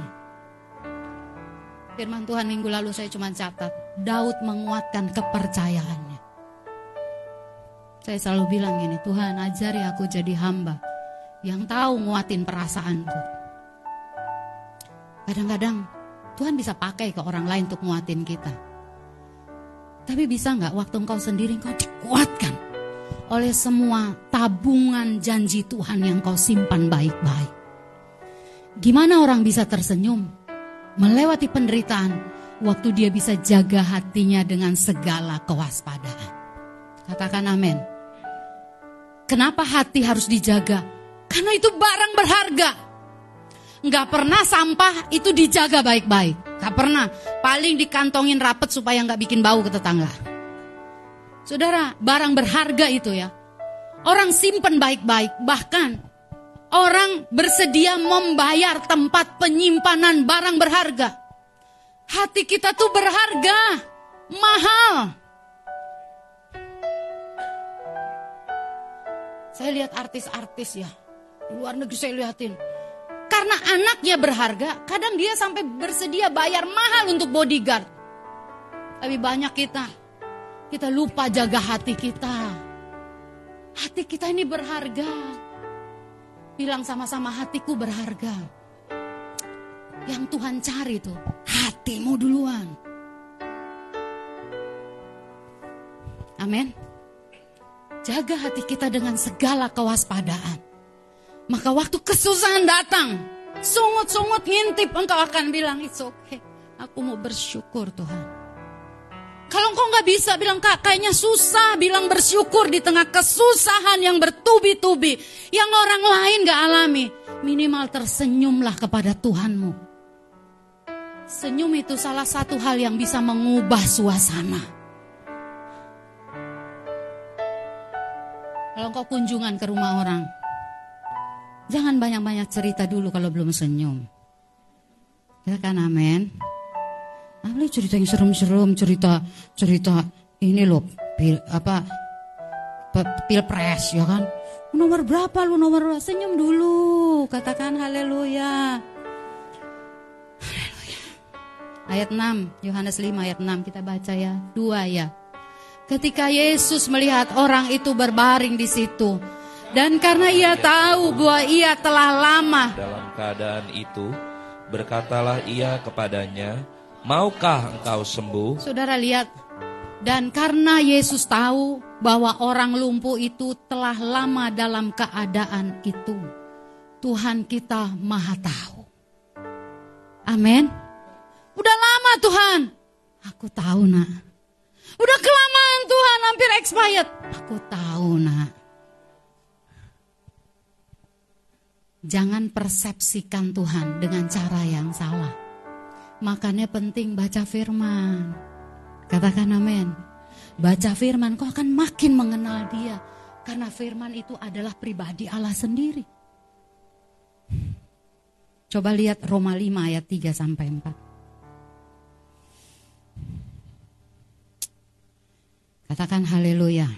Firman Tuhan minggu lalu saya cuma catat, Daud menguatkan kepercayaannya. Saya selalu bilang gini, Tuhan ajari aku jadi hamba yang tahu nguatin perasaanku. Kadang-kadang Tuhan bisa pakai ke orang lain untuk nguatin kita. Tapi bisa nggak waktu engkau sendiri engkau dikuatkan oleh semua tabungan janji Tuhan yang kau simpan baik-baik. Gimana orang bisa tersenyum melewati penderitaan waktu dia bisa jaga hatinya dengan segala kewaspadaan. Katakan amin. Kenapa hati harus dijaga? Karena itu barang berharga. Nggak pernah sampah itu dijaga baik-baik. Tak pernah. Paling dikantongin rapet supaya nggak bikin bau ke tetangga. Saudara, barang berharga itu ya. Orang simpen baik-baik. Bahkan orang bersedia membayar tempat penyimpanan barang berharga. Hati kita tuh berharga, mahal. Saya lihat artis-artis ya. Luar negeri saya lihatin. Karena anaknya berharga, kadang dia sampai bersedia bayar mahal untuk bodyguard. Tapi banyak kita, kita lupa jaga hati kita. Hati kita ini berharga. Bilang sama-sama hatiku berharga. Yang Tuhan cari tuh, hatimu duluan. Amin. Jaga hati kita dengan segala kewaspadaan. Maka waktu kesusahan datang, sungut-sungut ngintip engkau akan bilang, it's okay. Aku mau bersyukur Tuhan. Kalau engkau nggak bisa bilang kak kayaknya susah bilang bersyukur di tengah kesusahan yang bertubi-tubi yang orang lain gak alami. Minimal tersenyumlah kepada Tuhanmu. Senyum itu salah satu hal yang bisa mengubah suasana. Kalau kau kunjungan ke rumah orang, jangan banyak-banyak cerita dulu kalau belum senyum. Ya kan, amin. Apalagi cerita yang serem-serem, cerita cerita ini loh, pil, apa pilpres ya kan. Nomor berapa lu nomor berapa? Senyum dulu, katakan haleluya. Haleluya. Ayat 6, Yohanes 5 ayat 6 kita baca ya. Dua ya. Ketika Yesus melihat orang itu berbaring di situ, dan karena ia tahu bahwa ia telah lama dalam keadaan itu, berkatalah ia kepadanya, "Maukah engkau sembuh?" Saudara lihat, dan karena Yesus tahu bahwa orang lumpuh itu telah lama dalam keadaan itu, Tuhan kita Maha Tahu. Amin. Udah lama Tuhan. Aku tahu, Nak. Udah kelamaan Tuhan, hampir expired. Aku tahu nak. Jangan persepsikan Tuhan dengan cara yang salah. Makanya penting baca firman. Katakan amin. Baca firman kau akan makin mengenal dia. Karena firman itu adalah pribadi Allah sendiri. Coba lihat Roma 5 ayat 3 sampai 4. Katakan haleluya.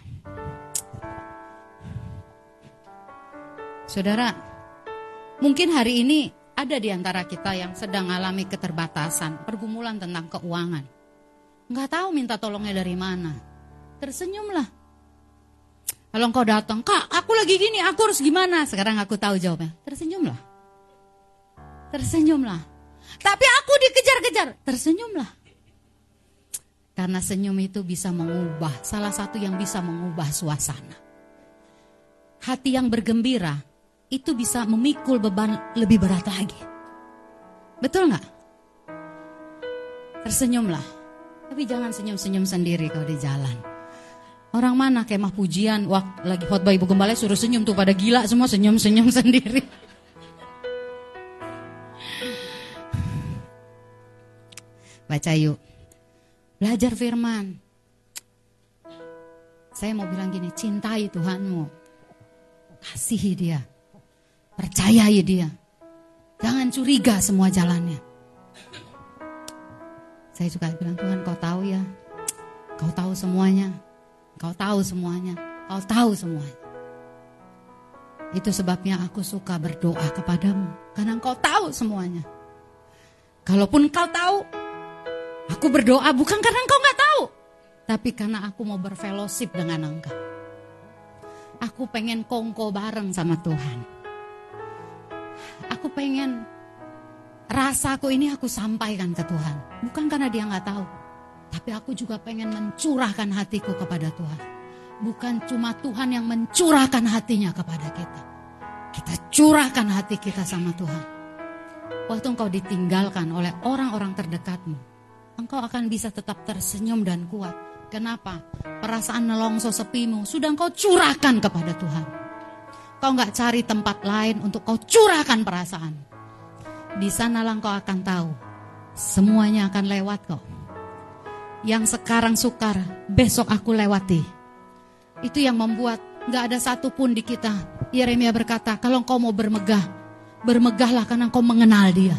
Saudara, mungkin hari ini ada di antara kita yang sedang alami keterbatasan, pergumulan tentang keuangan. Enggak tahu minta tolongnya dari mana. Tersenyumlah. Kalau engkau datang, kak aku lagi gini, aku harus gimana? Sekarang aku tahu jawabnya. Tersenyumlah. Tersenyumlah. Tapi aku dikejar-kejar. Tersenyumlah. Karena senyum itu bisa mengubah, salah satu yang bisa mengubah suasana. Hati yang bergembira itu bisa memikul beban lebih berat lagi. Betul nggak? Tersenyumlah. Tapi jangan senyum-senyum sendiri kalau di jalan. Orang mana kemah pujian, waktu lagi khotbah ibu gembala suruh senyum tuh pada gila semua senyum-senyum sendiri. Baca yuk. Belajar firman. Saya mau bilang gini, cintai Tuhanmu. Kasihi dia. Percayai dia. Jangan curiga semua jalannya. Saya suka bilang, Tuhan kau tahu ya. Kau tahu semuanya. Kau tahu semuanya. Kau tahu semuanya. Itu sebabnya aku suka berdoa kepadamu. Karena engkau tahu semuanya. Kalaupun kau tahu, Aku berdoa bukan karena engkau nggak tahu, tapi karena aku mau berfellowship dengan engkau. Aku pengen kongko bareng sama Tuhan. Aku pengen rasaku ini aku sampaikan ke Tuhan. Bukan karena dia nggak tahu, tapi aku juga pengen mencurahkan hatiku kepada Tuhan. Bukan cuma Tuhan yang mencurahkan hatinya kepada kita. Kita curahkan hati kita sama Tuhan. Waktu engkau ditinggalkan oleh orang-orang terdekatmu, engkau akan bisa tetap tersenyum dan kuat. Kenapa? Perasaan nelongso sepimu sudah engkau curahkan kepada Tuhan. Kau nggak cari tempat lain untuk kau curahkan perasaan. Di sanalah engkau akan tahu Semuanya akan lewat kok. Yang sekarang sukar, besok aku lewati. Itu yang membuat gak ada satupun di kita. Yeremia berkata, kalau engkau mau bermegah, bermegahlah karena engkau mengenal dia.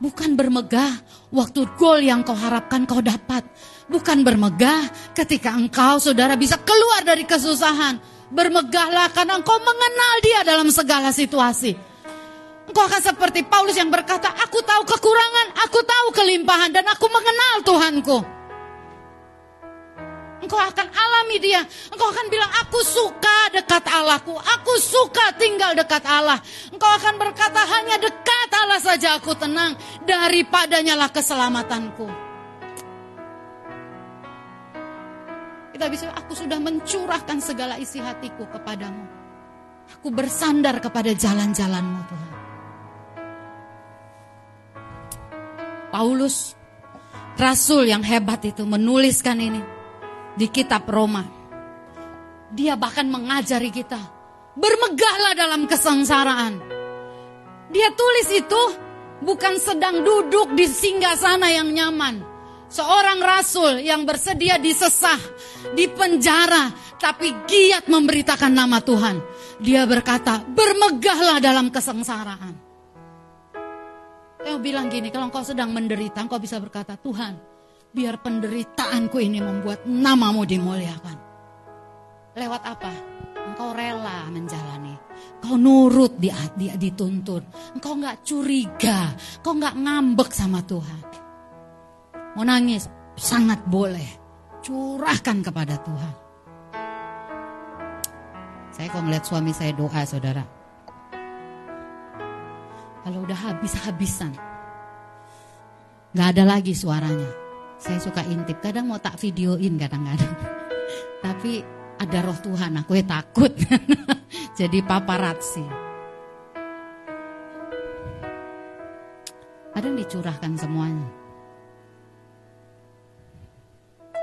Bukan bermegah waktu gol yang kau harapkan kau dapat. Bukan bermegah ketika engkau saudara bisa keluar dari kesusahan. Bermegahlah karena engkau mengenal dia dalam segala situasi. Engkau akan seperti Paulus yang berkata, aku tahu kekurangan, aku tahu kelimpahan, dan aku mengenal Tuhanku. Engkau akan alami dia. Engkau akan bilang, aku suka dekat Allahku. Aku suka tinggal dekat Allah. Engkau akan berkata, hanya dekat Allah saja aku tenang. Daripadanya lah keselamatanku. Kita bisa, aku sudah mencurahkan segala isi hatiku kepadamu. Aku bersandar kepada jalan-jalanmu Tuhan. Paulus, rasul yang hebat itu menuliskan ini di kitab Roma. Dia bahkan mengajari kita, bermegahlah dalam kesengsaraan. Dia tulis itu bukan sedang duduk di singgah sana yang nyaman. Seorang rasul yang bersedia disesah, di penjara, tapi giat memberitakan nama Tuhan. Dia berkata, bermegahlah dalam kesengsaraan. Saya bilang gini, kalau engkau sedang menderita, engkau bisa berkata, Tuhan, Biar penderitaanku ini membuat namamu dimuliakan. Lewat apa? Engkau rela menjalani. Engkau nurut di, di, dituntun. Engkau nggak curiga. Engkau nggak ngambek sama Tuhan. Mau nangis? Sangat boleh. Curahkan kepada Tuhan. Saya kok melihat suami saya doa saudara. Kalau udah habis-habisan. Gak ada lagi suaranya. Saya suka intip, kadang mau tak videoin kadang-kadang. Tapi ada roh Tuhan, aku ya takut. Jadi paparazzi. Kadang dicurahkan semuanya.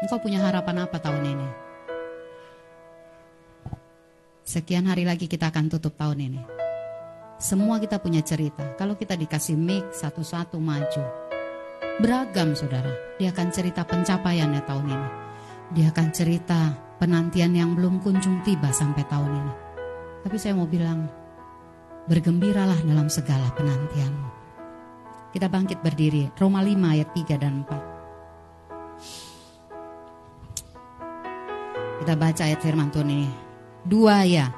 Engkau punya harapan apa tahun ini? Sekian hari lagi kita akan tutup tahun ini. Semua kita punya cerita. Kalau kita dikasih mic satu-satu maju, Beragam saudara, dia akan cerita pencapaiannya tahun ini. Dia akan cerita penantian yang belum kunjung tiba sampai tahun ini. Tapi saya mau bilang, bergembiralah dalam segala penantianmu. Kita bangkit berdiri, Roma 5 ayat 3 dan 4. Kita baca ayat firman Tuhan ini. Dua ya.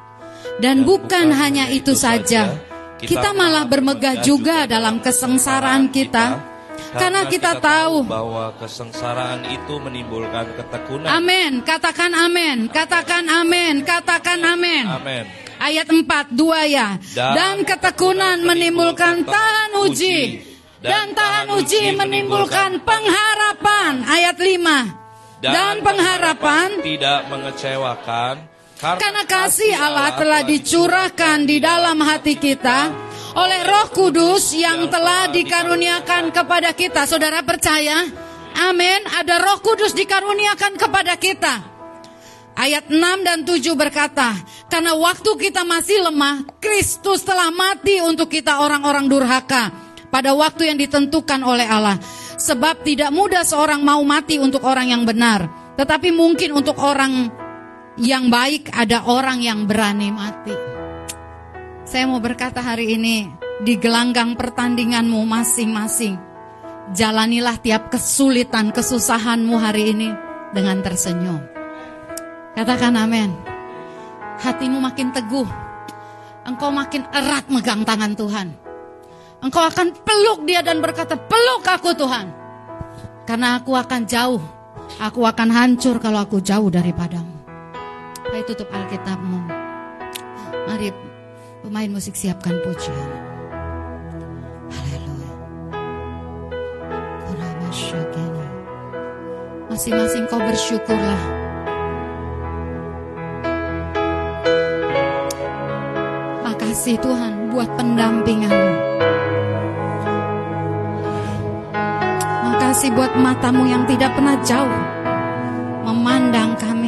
Dan, Dan bukan, bukan hanya itu saja, kita malah bermegah juga dalam kesengsaraan kita karena kita tahu bahwa kesengsaraan itu menimbulkan ketekunan. Amin. Katakan amin. Katakan amin. Katakan amin. Amin. Ayat 4 dua ya. Dan, dan ketekunan menimbulkan tahan uji. Dan tahan uji menimbulkan pengharapan. Ayat 5. Dan pengharapan tidak mengecewakan karena kasih Allah telah dicurahkan di dalam hati kita oleh Roh Kudus yang telah dikaruniakan kepada kita. Saudara percaya? Amin. Ada Roh Kudus dikaruniakan kepada kita. Ayat 6 dan 7 berkata, karena waktu kita masih lemah, Kristus telah mati untuk kita orang-orang durhaka pada waktu yang ditentukan oleh Allah. Sebab tidak mudah seorang mau mati untuk orang yang benar, tetapi mungkin untuk orang yang baik ada orang yang berani mati. Saya mau berkata hari ini di gelanggang pertandinganmu masing-masing. Jalanilah tiap kesulitan, kesusahanmu hari ini dengan tersenyum. Katakan amin. Hatimu makin teguh. Engkau makin erat megang tangan Tuhan. Engkau akan peluk dia dan berkata, peluk aku Tuhan. Karena aku akan jauh. Aku akan hancur kalau aku jauh daripadamu. Mari tutup Alkitabmu. Mari pemain musik siapkan pujian. Haleluya. Masing-masing kau bersyukurlah. Makasih Tuhan buat pendampinganmu. Makasih buat matamu yang tidak pernah jauh memandang kami.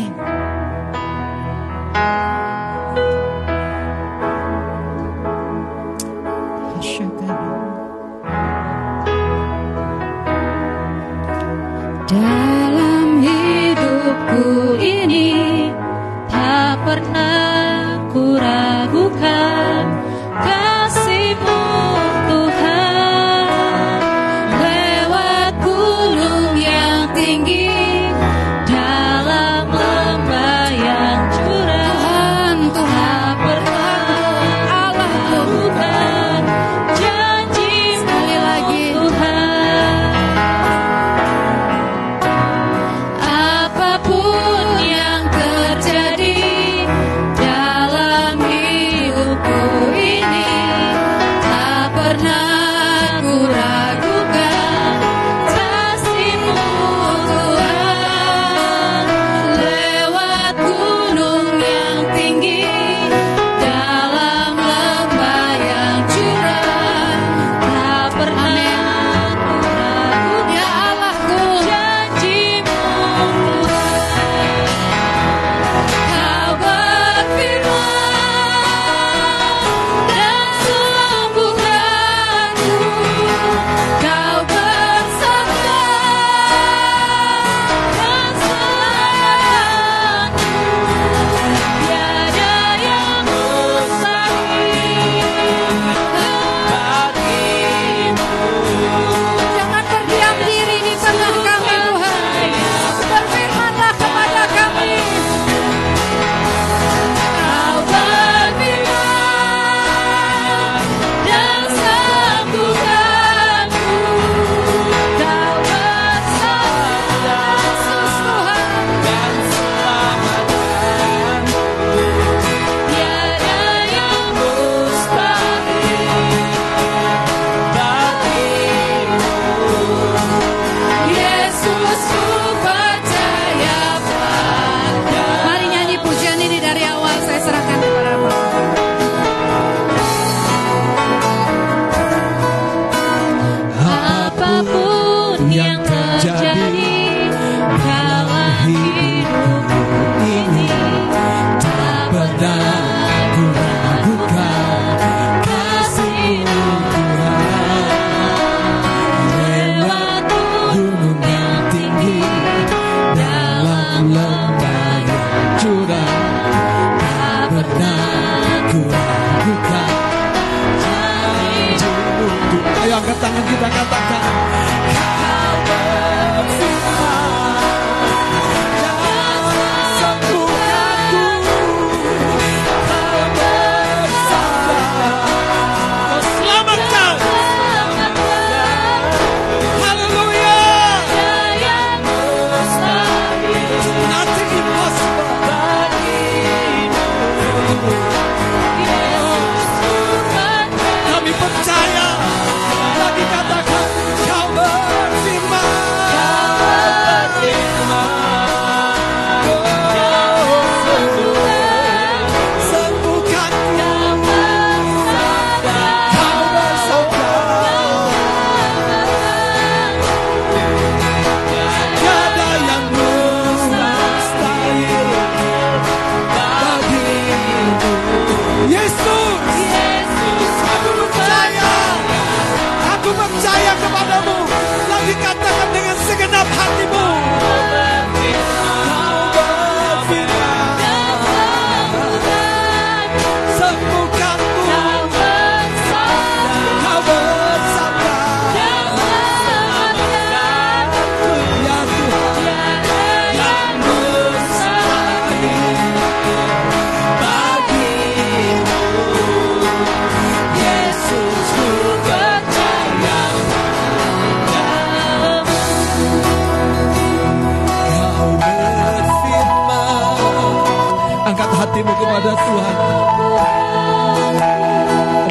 hatimu kepada Tuhan.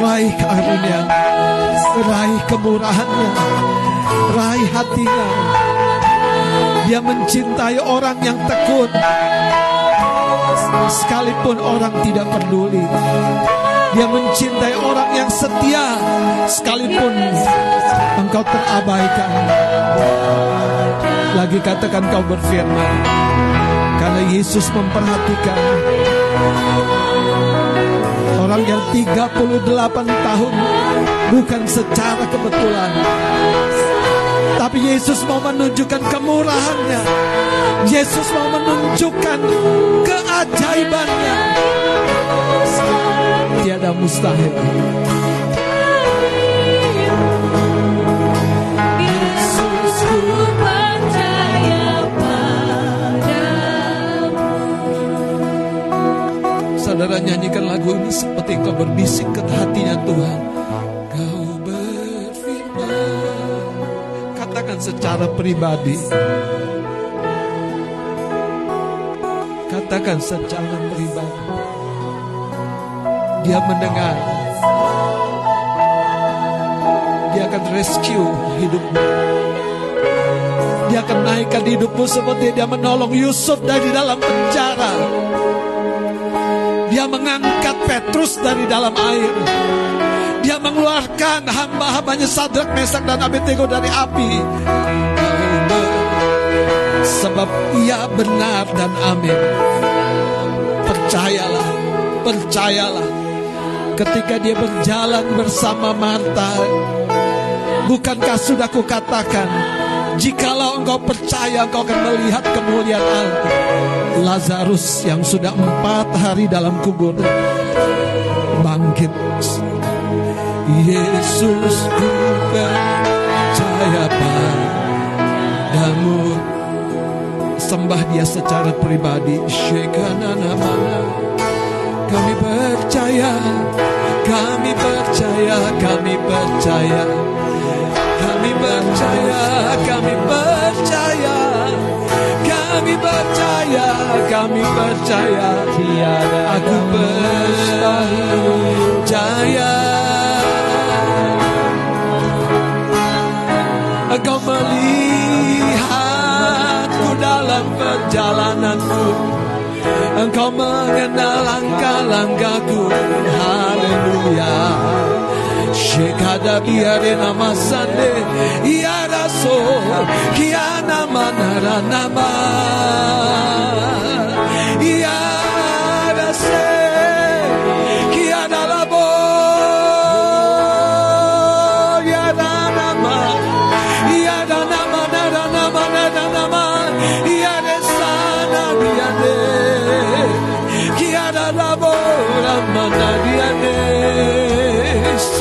Raih karunia, raih kemurahannya, raih hatinya. Dia mencintai orang yang tekun, sekalipun orang tidak peduli. Dia mencintai orang yang setia, sekalipun engkau terabaikan. Lagi katakan kau berfirman, karena Yesus memperhatikan Orang yang 38 tahun bukan secara kebetulan. Tapi Yesus mau menunjukkan kemurahannya. Yesus mau menunjukkan keajaibannya. Tiada mustahil. Saudara nyanyikan lagu ini seperti engkau berbisik ke hatinya Tuhan. Kau berfirman. Katakan secara pribadi. Katakan secara pribadi. Dia mendengar. Dia akan rescue hidupmu. Dia akan naikkan hidupmu seperti dia menolong Yusuf dari dalam penjara. Mengangkat Petrus dari dalam air. Dia mengeluarkan hamba-hambanya Sadrak, Mesak, dan Abednego dari api. Sebab ia benar dan amin. Percayalah, percayalah. Ketika dia berjalan bersama Marta, bukankah sudah kukatakan, jikalau engkau percaya engkau akan melihat kemuliaan Allah. Lazarus yang sudah empat hari dalam kubur bangkit. Yesus ku percaya padamu. Sembah dia secara pribadi. Shekanana mana. Kami percaya, kami percaya, kami percaya. Kami percaya, kami percaya. Kami percaya, kami percaya. Tiada aku percaya. Engkau melihatku dalam perjalananku. Engkau mengenal langkah-langkahku. Haleluya. Shekada biare nama sande Iara so Kiana manara nama. Iara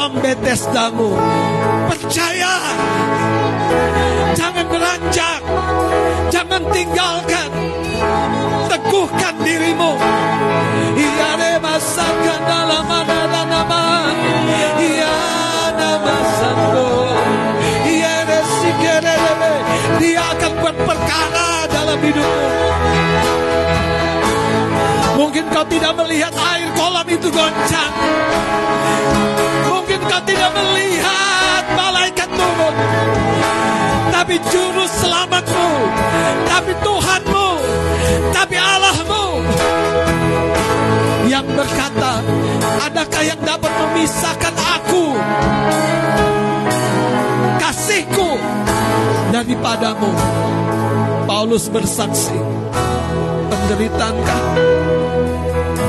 di kolam Betesdamu. Percaya, jangan beranjak, jangan tinggalkan, teguhkan dirimu. Ia remasakan dalam mana nama, ia nama sando, ia resikerebe, dia akan buat perkara dalam hidupmu. Mungkin kau tidak melihat air kolam itu goncang. Mungkin kau tidak melihat malaikat turun. Tapi juru selamatmu, tapi Tuhanmu, tapi Allahmu yang berkata, adakah yang dapat memisahkan aku daripadamu? Paulus bersaksi, penderitaankah,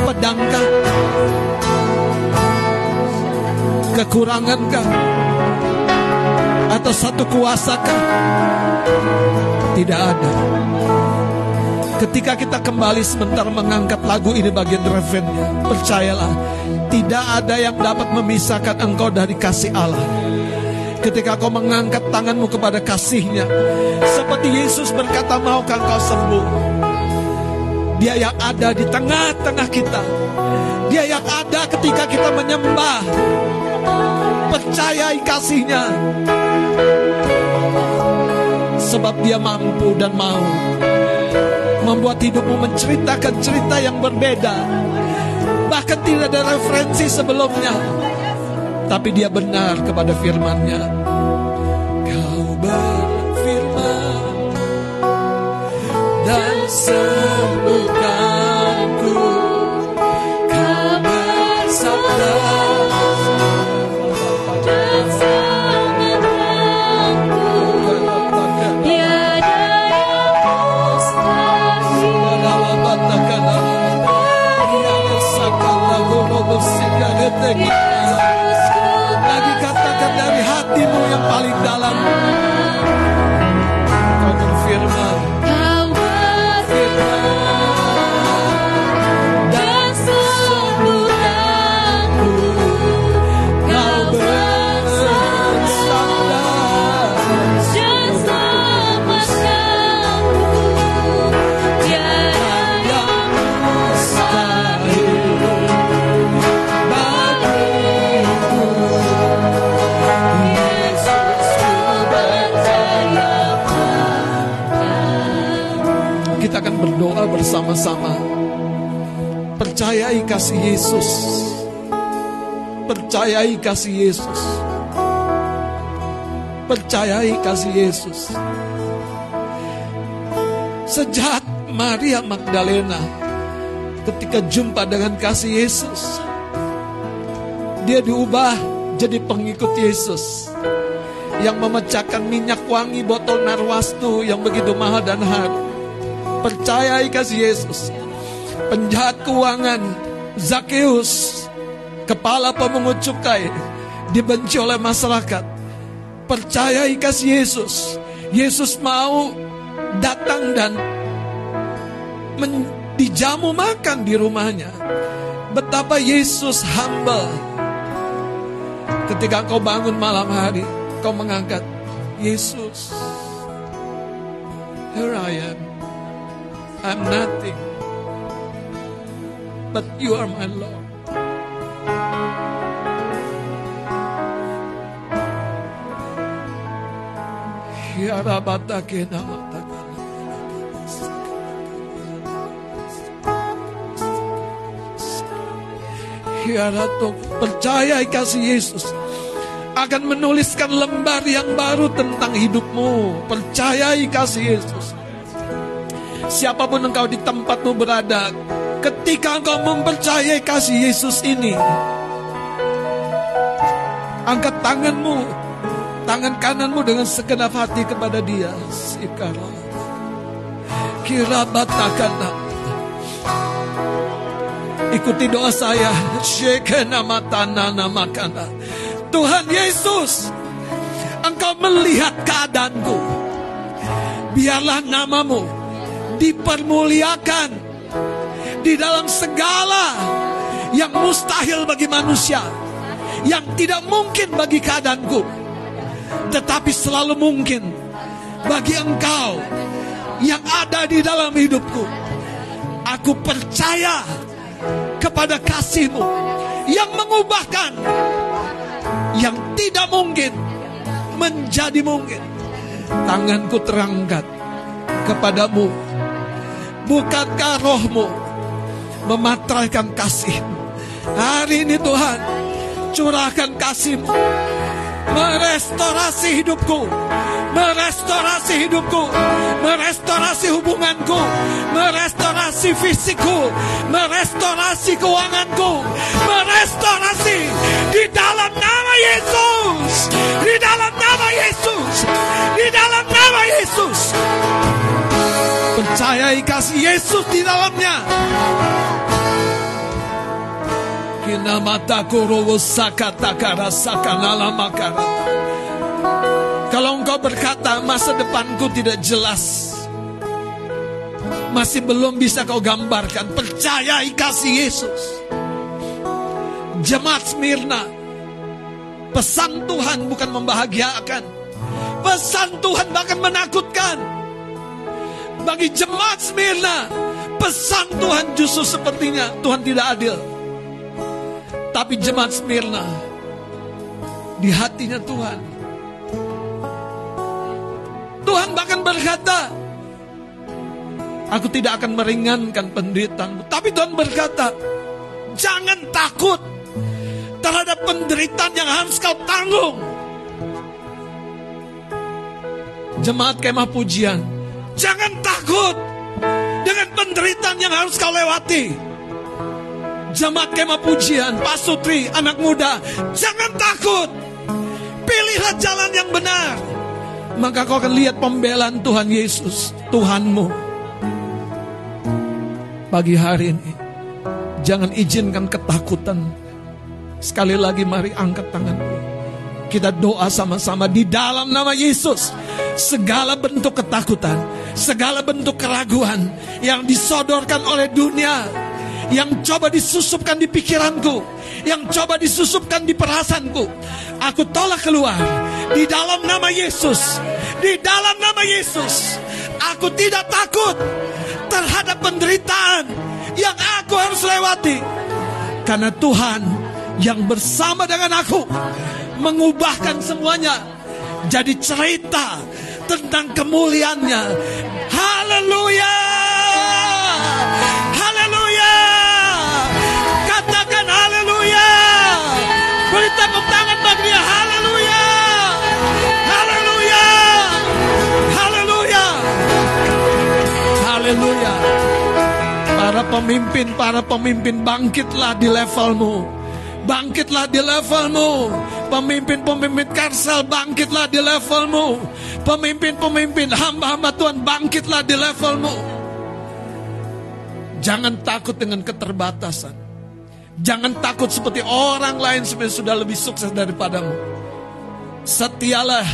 pedangkah, kekurangankah, atau satu kuasakah? Tidak ada. Ketika kita kembali sebentar mengangkat lagu ini bagian refrennya, percayalah, tidak ada yang dapat memisahkan engkau dari kasih Allah. Ketika kau mengangkat tanganmu kepada kasihnya, seperti Yesus berkata, maukah engkau sembuh? Dia yang ada di tengah-tengah kita. Dia yang ada ketika kita menyembah. Percayai kasihnya. Sebab dia mampu dan mau membuat hidupmu menceritakan cerita yang berbeda. Bahkan tidak ada referensi sebelumnya. Tapi dia benar kepada firmannya. Kau berfirman sembuhkanku bersama-sama. Percayai kasih Yesus. Percayai kasih Yesus. Percayai kasih Yesus. Sejak Maria Magdalena ketika jumpa dengan kasih Yesus, dia diubah jadi pengikut Yesus yang memecahkan minyak wangi botol narwastu yang begitu mahal dan harum. Percayai kasih Yesus. Penjahat keuangan Zakeus, kepala pemungut cukai, dibenci oleh masyarakat. Percayai kasih Yesus. Yesus mau datang dan men, dijamu makan di rumahnya. Betapa Yesus humble. Ketika kau bangun malam hari, kau mengangkat Yesus. Here I am. I'm nothing. But you are my Lord. Percaya kasih Yesus akan menuliskan lembar yang baru tentang hidupmu. Percayai kasih Yesus. Siapa pun engkau di tempatmu berada, ketika engkau mempercayai kasih Yesus ini, angkat tanganmu, tangan kananmu dengan segenap hati kepada Dia. Sikara. Kira batakana. Ikuti doa saya. Shekena matana namakana. Tuhan Yesus, Engkau melihat keadaanku. Biarlah namamu dipermuliakan di dalam segala yang mustahil bagi manusia, yang tidak mungkin bagi keadaanku, tetapi selalu mungkin bagi engkau yang ada di dalam hidupku. Aku percaya kepada kasihmu yang mengubahkan yang tidak mungkin menjadi mungkin. Tanganku terangkat kepadamu. Bukankah rohmu mematraikan kasihmu? Hari ini Tuhan, curahkan kasihmu. Merestorasi hidupku. Merestorasi hidupku. Merestorasi hubunganku. Merestorasi fisikku Merestorasi keuanganku. Merestorasi Di dalam nama Yesus. Di dalam nama Yesus. Di dalam nama Yesus Percayai kasih Yesus di dalamnya. Kalau engkau berkata masa depanku tidak jelas Masih belum bisa kau gambarkan. Percayai kasih Yesus. Jemaat Smyrna Pesan Tuhan bukan membahagiakan. Pesan Tuhan bahkan menakutkan Bagi jemaat Smyrna Pesan Tuhan justru sepertinya Tuhan tidak adil tapi jemaat Smyrna di hatinya Tuhan. Tuhan bahkan berkata, Aku tidak akan meringankan penderitaanmu. Tapi Tuhan berkata, Jangan takut terhadap penderitaan yang harus kau tanggung. Jemaat kemah pujian, jangan takut dengan penderitaan yang harus kau lewati. Jemaat kemah pujian, Pak Sutri, anak muda, jangan takut. Pilihlah jalan yang benar. Maka kau akan lihat pembelaan Tuhan Yesus, Tuhanmu. Pagi hari ini, jangan izinkan ketakutan. Sekali lagi mari angkat tanganmu. Kita doa sama-sama di dalam nama Yesus. Segala bentuk ketakutan, segala bentuk keraguan yang disodorkan oleh dunia, yang coba disusupkan di pikiranku, yang coba disusupkan di perasaanku, aku tolak keluar di dalam nama Yesus. Di dalam nama Yesus, aku tidak takut terhadap penderitaan yang aku harus lewati. Karena Tuhan yang bersama dengan aku mengubahkan semuanya jadi cerita tentang kemuliaannya. Haleluya! Haleluya! Katakan haleluya! Beri tepuk tangan bagi dia. Haleluya! Haleluya! Haleluya! Haleluya! Para pemimpin, para pemimpin bangkitlah di levelmu. Bangkitlah di levelmu. Pemimpin-pemimpin karsel bangkitlah di levelmu. Pemimpin-pemimpin hamba-hamba Tuhan bangkitlah di levelmu. Jangan takut dengan keterbatasan. Jangan takut seperti orang lain sebenarnya sudah lebih sukses daripadamu. Setialah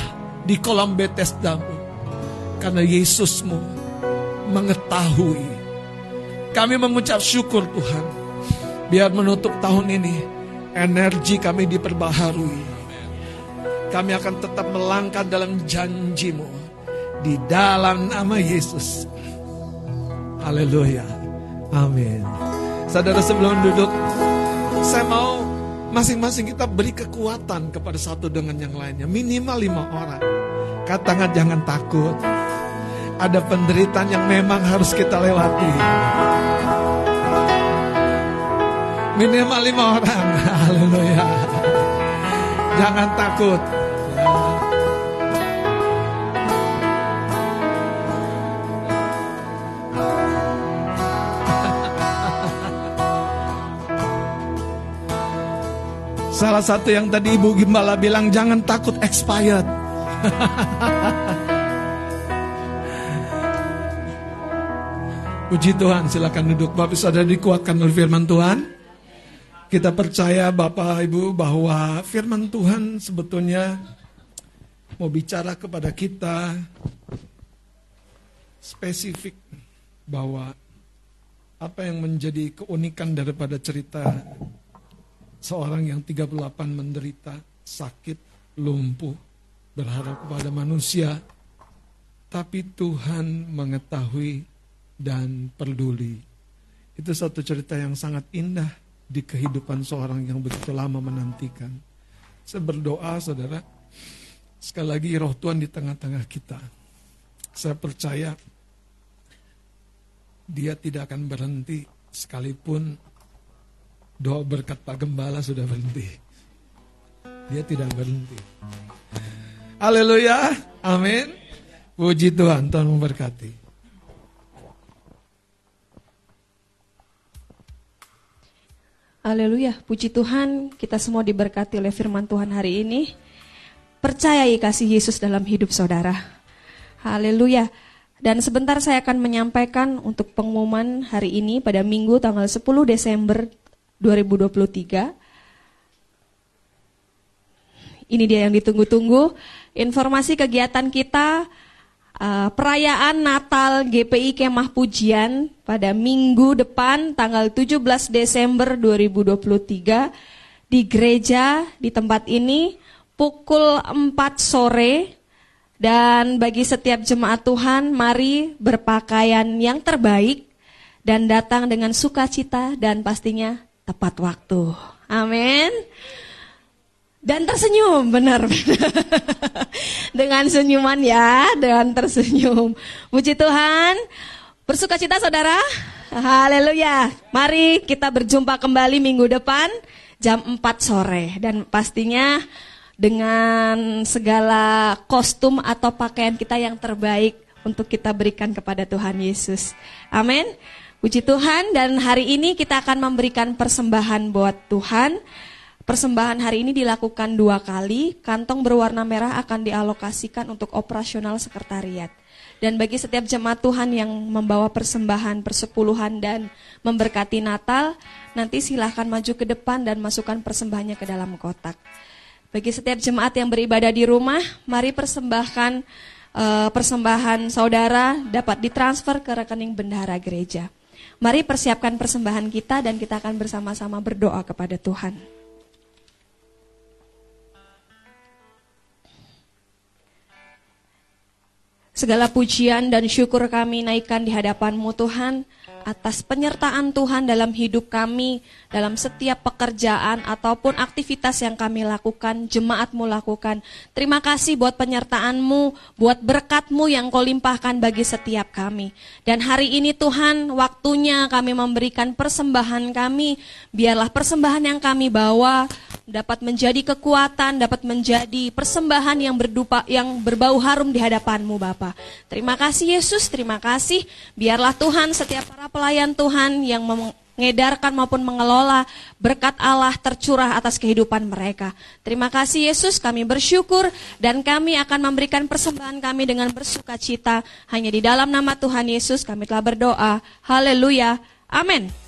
di kolam Bethesdamu. Karena Yesusmu mengetahui. Kami mengucap syukur Tuhan. Biar menutup tahun ini energi kami diperbaharui. Kami akan tetap melangkah dalam janjimu di dalam nama Yesus. Haleluya. Amin. Saudara sebelum duduk, saya mau masing-masing kita beri kekuatan kepada satu dengan yang lainnya. Minimal lima orang. Katakan jangan takut. Ada penderitaan yang memang harus kita lewati. Minimal lima orang. Haleluya. Jangan takut. Salah satu yang tadi Ibu Gimbala bilang jangan takut expired. Puji Tuhan, silakan duduk. Bapak Saudara dikuatkan oleh firman Tuhan. Kita percaya Bapak Ibu bahwa firman Tuhan sebetulnya mau bicara kepada kita spesifik bahwa apa yang menjadi keunikan daripada cerita seorang yang 38 menderita sakit, lumpuh, berharap kepada manusia, tapi Tuhan mengetahui dan peduli. Itu satu cerita yang sangat indah di kehidupan seorang yang begitu lama menantikan. Saya berdoa saudara, sekali lagi roh Tuhan di tengah-tengah kita. Saya percaya dia tidak akan berhenti sekalipun doa berkat Pak Gembala sudah berhenti. Dia tidak berhenti. Haleluya, amin. Puji Tuhan, Tuhan memberkati. Haleluya, puji Tuhan, kita semua diberkati oleh firman Tuhan hari ini. Percayai kasih Yesus dalam hidup saudara. Haleluya. Dan sebentar saya akan menyampaikan untuk pengumuman hari ini pada Minggu tanggal 10 Desember 2023. Ini dia yang ditunggu-tunggu. Informasi kegiatan kita uh, perayaan Natal GPI Kemah Pujian pada minggu depan tanggal 17 Desember 2023 di gereja di tempat ini pukul 4 sore dan bagi setiap jemaat Tuhan mari berpakaian yang terbaik dan datang dengan sukacita dan pastinya tepat waktu. Amin dan tersenyum, benar. dengan senyuman ya, dengan tersenyum. Puji Tuhan. Bersuka cita saudara. Haleluya. Mari kita berjumpa kembali minggu depan jam 4 sore dan pastinya dengan segala kostum atau pakaian kita yang terbaik untuk kita berikan kepada Tuhan Yesus. Amin. Puji Tuhan dan hari ini kita akan memberikan persembahan buat Tuhan. Persembahan hari ini dilakukan dua kali. Kantong berwarna merah akan dialokasikan untuk operasional sekretariat. Dan bagi setiap jemaat Tuhan yang membawa persembahan, persepuluhan dan memberkati Natal, nanti silahkan maju ke depan dan masukkan persembahannya ke dalam kotak. Bagi setiap jemaat yang beribadah di rumah, mari persembahkan uh, persembahan saudara dapat ditransfer ke rekening bendahara gereja. Mari persiapkan persembahan kita dan kita akan bersama-sama berdoa kepada Tuhan. Segala pujian dan syukur kami naikkan di hadapanmu Tuhan atas penyertaan Tuhan dalam hidup kami, dalam setiap pekerjaan ataupun aktivitas yang kami lakukan, jemaatmu lakukan. Terima kasih buat penyertaanmu, buat berkatmu yang kau limpahkan bagi setiap kami. Dan hari ini Tuhan, waktunya kami memberikan persembahan kami, biarlah persembahan yang kami bawa dapat menjadi kekuatan, dapat menjadi persembahan yang berdupa, yang berbau harum di hadapanmu Bapa. Terima kasih Yesus, terima kasih. Biarlah Tuhan setiap para pelayan Tuhan yang mengedarkan maupun mengelola berkat Allah tercurah atas kehidupan mereka. Terima kasih Yesus, kami bersyukur dan kami akan memberikan persembahan kami dengan bersuka cita. Hanya di dalam nama Tuhan Yesus kami telah berdoa. Haleluya. Amin.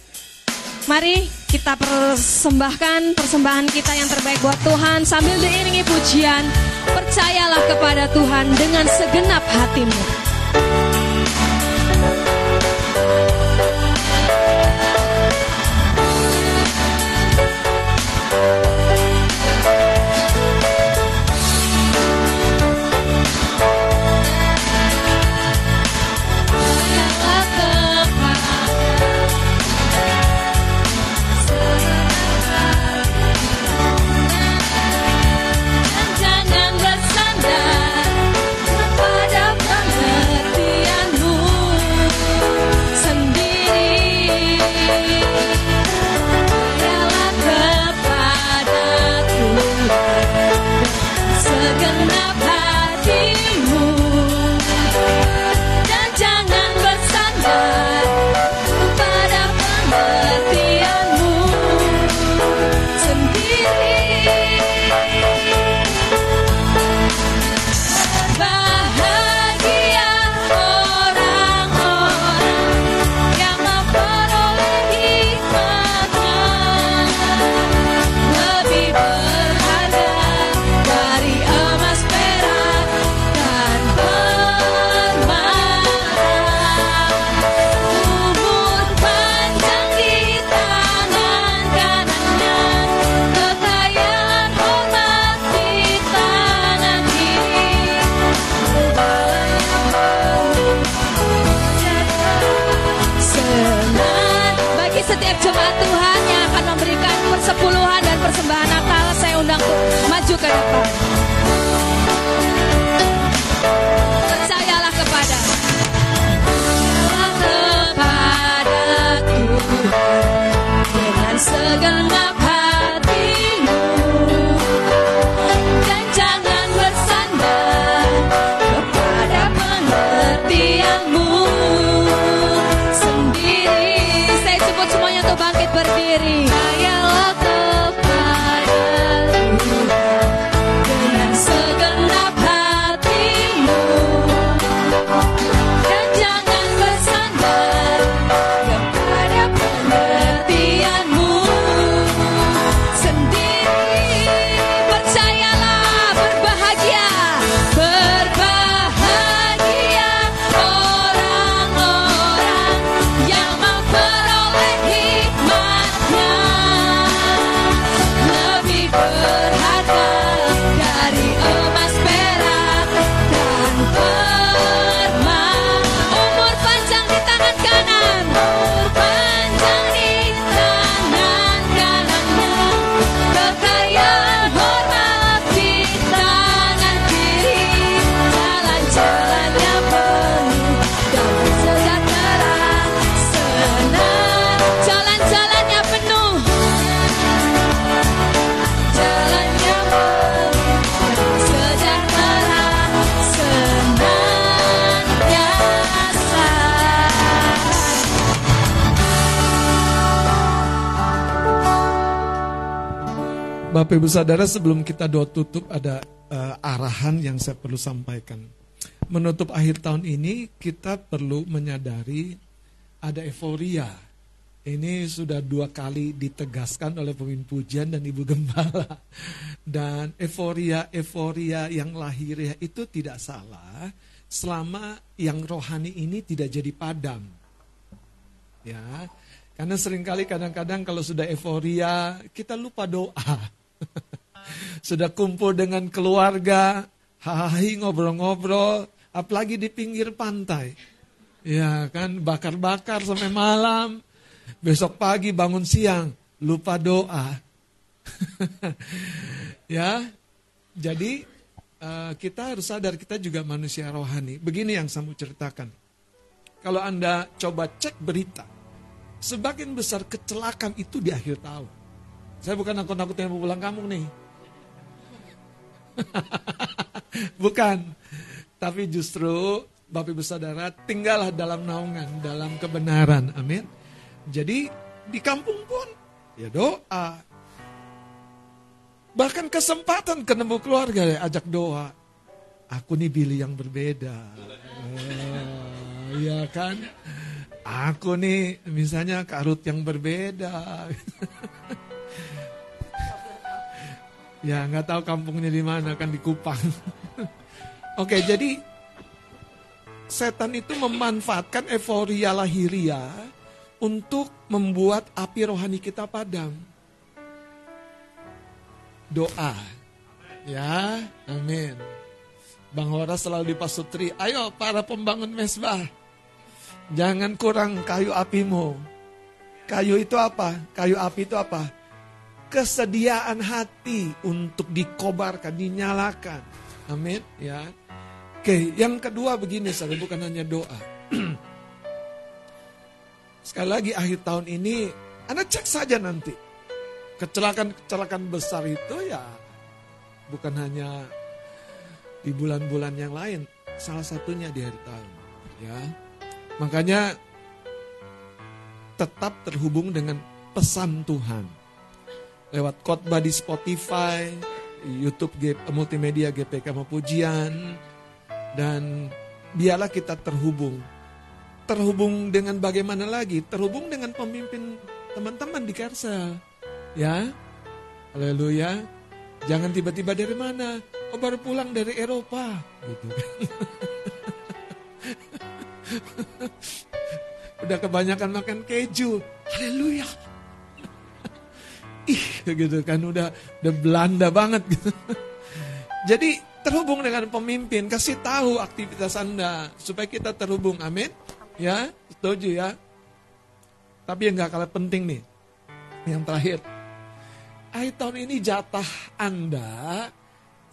Mari kita persembahkan persembahan kita yang terbaik buat Tuhan sambil diiringi pujian. Percayalah kepada Tuhan dengan segenap hatimu. jemaat Tuhan yang akan memberikan persepuluhan dan persembahan Natal saya undang maju ke depan. Bapak Ibu Saudara sebelum kita doa tutup ada uh, arahan yang saya perlu sampaikan. Menutup akhir tahun ini kita perlu menyadari ada euforia. Ini sudah dua kali ditegaskan oleh pemimpin pujian dan ibu gembala. Dan euforia-euforia yang lahiriah itu tidak salah selama yang rohani ini tidak jadi padam. Ya, karena sering kali kadang-kadang kalau sudah euforia kita lupa doa. sudah kumpul dengan keluarga, hahi ngobrol-ngobrol, apalagi di pinggir pantai. Ya kan, bakar-bakar sampai malam. Besok pagi bangun siang, lupa doa. ya, jadi uh, kita harus sadar kita juga manusia rohani. Begini yang saya mau ceritakan. Kalau Anda coba cek berita, sebagian besar kecelakaan itu di akhir tahun. Saya bukan nakut-nakutin mau pulang kampung nih. bukan. Tapi justru Bapak Ibu Saudara tinggallah dalam naungan, dalam kebenaran. Amin. Jadi di kampung pun ya doa. Bahkan kesempatan ketemu keluarga ya ajak doa. Aku nih pilih yang berbeda. Iya kan? Aku nih misalnya karut yang berbeda. ya nggak tahu kampungnya di mana kan di Kupang. Oke jadi setan itu memanfaatkan euforia lahiria untuk membuat api rohani kita padam. Doa. Ya, amin. Bang Horas selalu dipasutri, ayo para pembangun mesbah, Jangan kurang kayu apimu. Kayu itu apa? Kayu api itu apa? Kesediaan hati untuk dikobarkan, dinyalakan. Amin. Ya. Oke, yang kedua begini, saudara, bukan hanya doa. Sekali lagi akhir tahun ini, Anda cek saja nanti. Kecelakaan-kecelakaan besar itu ya bukan hanya di bulan-bulan yang lain, salah satunya di akhir tahun. Ya, Makanya tetap terhubung dengan pesan Tuhan. Lewat khotbah di Spotify, YouTube multimedia GPK Pujian, dan biarlah kita terhubung. Terhubung dengan bagaimana lagi? Terhubung dengan pemimpin teman-teman di Kersel. Ya, haleluya. Jangan tiba-tiba dari mana? Oh baru pulang dari Eropa. Gitu kan. Udah kebanyakan makan keju. Haleluya. Ih, gitu kan udah udah Belanda banget gitu. Jadi terhubung dengan pemimpin, kasih tahu aktivitas Anda supaya kita terhubung. Amin. Ya, setuju ya. Tapi yang gak kalah penting nih. Yang terakhir. Akhir tahun ini jatah Anda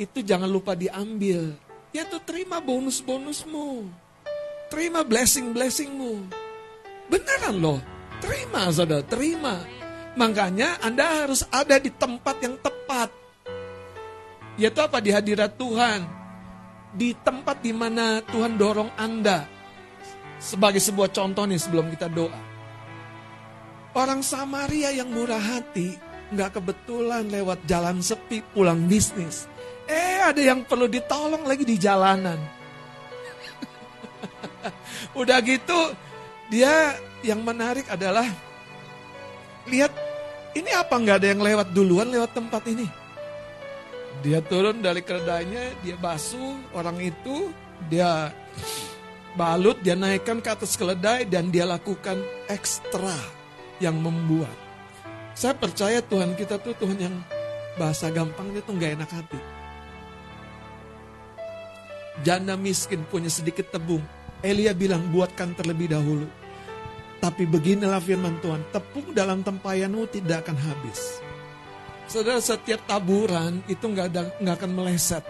itu jangan lupa diambil. Yaitu terima bonus-bonusmu. Terima blessing-blessingmu. Beneran loh. Terima saudara, terima. Makanya Anda harus ada di tempat yang tepat. Yaitu apa? Di hadirat Tuhan. Di tempat di mana Tuhan dorong Anda. Sebagai sebuah contoh nih sebelum kita doa. Orang Samaria yang murah hati, nggak kebetulan lewat jalan sepi pulang bisnis. Eh ada yang perlu ditolong lagi di jalanan. Udah gitu dia yang menarik adalah lihat ini apa nggak ada yang lewat duluan lewat tempat ini. Dia turun dari keledainya, dia basuh orang itu, dia balut, dia naikkan ke atas keledai dan dia lakukan ekstra yang membuat. Saya percaya Tuhan kita tuh Tuhan yang bahasa gampangnya tuh nggak enak hati. Janda miskin punya sedikit tebung, Elia bilang buatkan terlebih dahulu. Tapi beginilah firman Tuhan, tepung dalam tempayanmu tidak akan habis. Saudara setiap taburan itu nggak ada nggak akan meleset.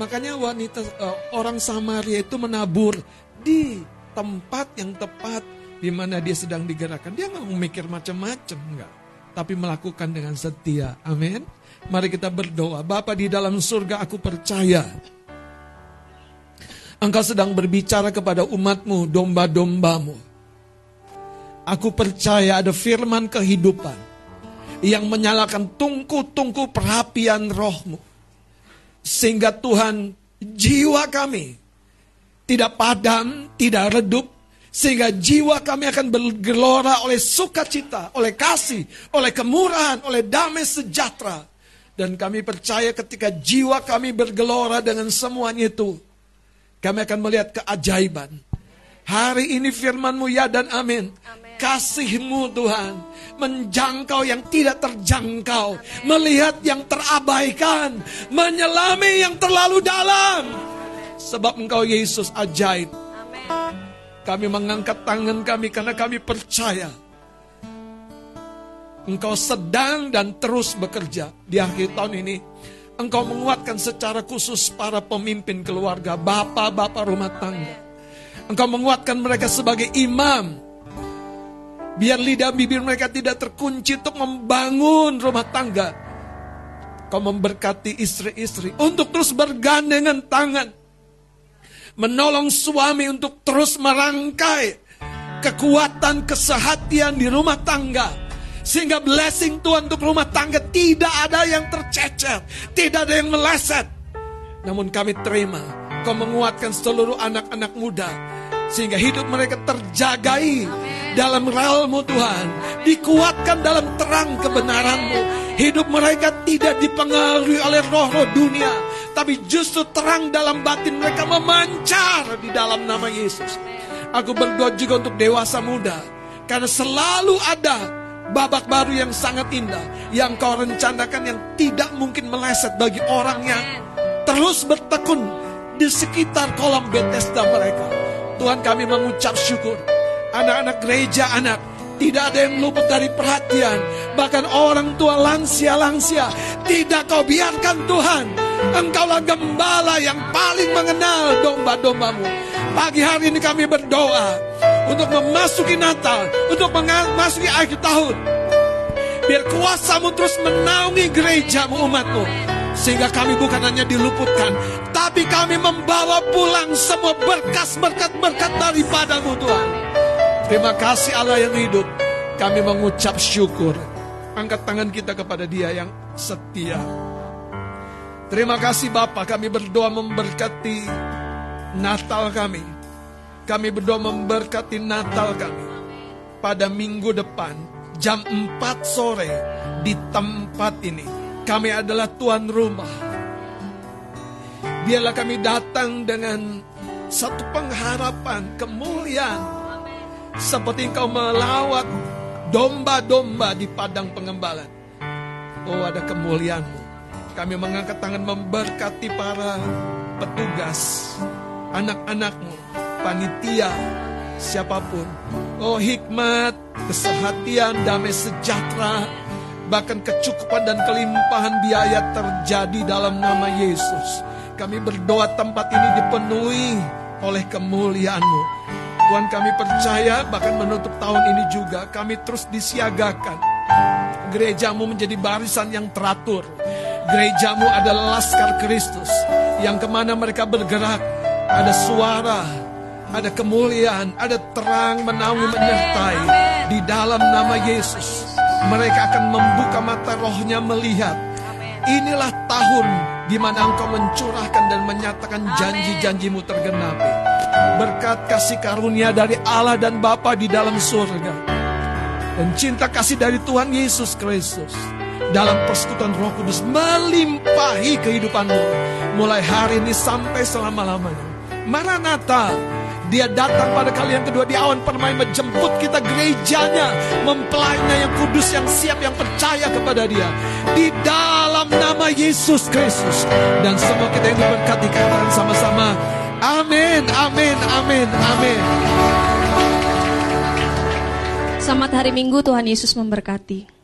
Makanya wanita uh, orang Samaria itu menabur di tempat yang tepat di mana dia sedang digerakkan. Dia nggak memikir macam-macam nggak, tapi melakukan dengan setia. Amin. Mari kita berdoa. Bapa di dalam surga aku percaya Engkau sedang berbicara kepada umatmu, domba-dombamu. Aku percaya ada firman kehidupan yang menyalakan tungku-tungku perapian rohmu. Sehingga Tuhan jiwa kami tidak padam, tidak redup, sehingga jiwa kami akan bergelora oleh sukacita, oleh kasih, oleh kemurahan, oleh damai sejahtera. Dan kami percaya ketika jiwa kami bergelora dengan semuanya itu, kami akan melihat keajaiban. Hari ini firmanmu ya dan amin. Kasihmu Tuhan menjangkau yang tidak terjangkau, melihat yang terabaikan, menyelami yang terlalu dalam. Sebab engkau Yesus ajaib. Kami mengangkat tangan kami karena kami percaya. Engkau sedang dan terus bekerja di akhir tahun ini. Engkau menguatkan secara khusus para pemimpin keluarga, bapak-bapak rumah tangga. Engkau menguatkan mereka sebagai imam, Biar lidah bibir mereka tidak terkunci untuk membangun rumah tangga. Kau memberkati istri-istri untuk terus bergandengan tangan. Menolong suami untuk terus merangkai kekuatan kesehatan di rumah tangga. Sehingga blessing Tuhan untuk rumah tangga tidak ada yang tercecer, tidak ada yang meleset. Namun kami terima, kau menguatkan seluruh anak-anak muda sehingga hidup mereka terjagai dalam realmu Tuhan. Dikuatkan dalam terang kebenaranmu. Hidup mereka tidak dipengaruhi oleh roh-roh dunia. Tapi justru terang dalam batin mereka memancar di dalam nama Yesus. Aku berdoa juga untuk dewasa muda. Karena selalu ada babak baru yang sangat indah. Yang kau rencanakan yang tidak mungkin meleset bagi orang yang terus bertekun di sekitar kolam Bethesda mereka. Tuhan kami mengucap syukur. Anak-anak gereja anak tidak ada yang luput dari perhatian. Bahkan orang tua lansia-lansia. Tidak kau biarkan Tuhan. Engkaulah gembala yang paling mengenal domba-dombamu. Pagi hari ini kami berdoa. Untuk memasuki Natal. Untuk memasuki akhir tahun. Biar kuasamu terus menaungi gerejamu umatmu. Sehingga kami bukan hanya diluputkan, tapi kami membawa pulang semua berkas berkat-berkat daripadamu Tuhan. Terima kasih Allah yang hidup. Kami mengucap syukur. Angkat tangan kita kepada dia yang setia. Terima kasih Bapak, kami berdoa memberkati Natal kami. Kami berdoa memberkati Natal kami. Pada minggu depan, jam 4 sore di tempat ini kami adalah tuan rumah. Biarlah kami datang dengan satu pengharapan, kemuliaan. Seperti engkau melawat domba-domba di padang pengembalan. Oh ada kemuliaanmu. Kami mengangkat tangan memberkati para petugas, anak-anakmu, panitia, siapa pun. Oh hikmat, kesehatan, damai sejahtera, Bahkan kecukupan dan kelimpahan biaya terjadi dalam nama Yesus. Kami berdoa tempat ini dipenuhi oleh kemuliaan-Mu. Tuhan kami percaya bahkan menutup tahun ini juga kami terus disiagakan. Gerejamu menjadi barisan yang teratur. Gerejamu adalah laskar Kristus yang ke mana mereka bergerak ada suara, ada kemuliaan, ada terang menaungi menyertai di dalam nama Yesus mereka akan membuka mata rohnya melihat. Inilah tahun di mana engkau mencurahkan dan menyatakan janji-janjimu tergenapi. Berkat kasih karunia dari Allah dan Bapa di dalam surga. Dan cinta kasih dari Tuhan Yesus Kristus. Dalam persekutuan roh kudus melimpahi kehidupanmu. Mulai hari ini sampai selama-lamanya. Maranatha, dia datang pada kali yang kedua di awan permai menjemput kita gerejanya, mempelainya yang kudus, yang siap, yang percaya kepada dia. Di dalam nama Yesus Kristus. Dan semua kita yang diberkati katakan sama-sama. Amin, amin, amin, amin. Selamat hari Minggu, Tuhan Yesus memberkati.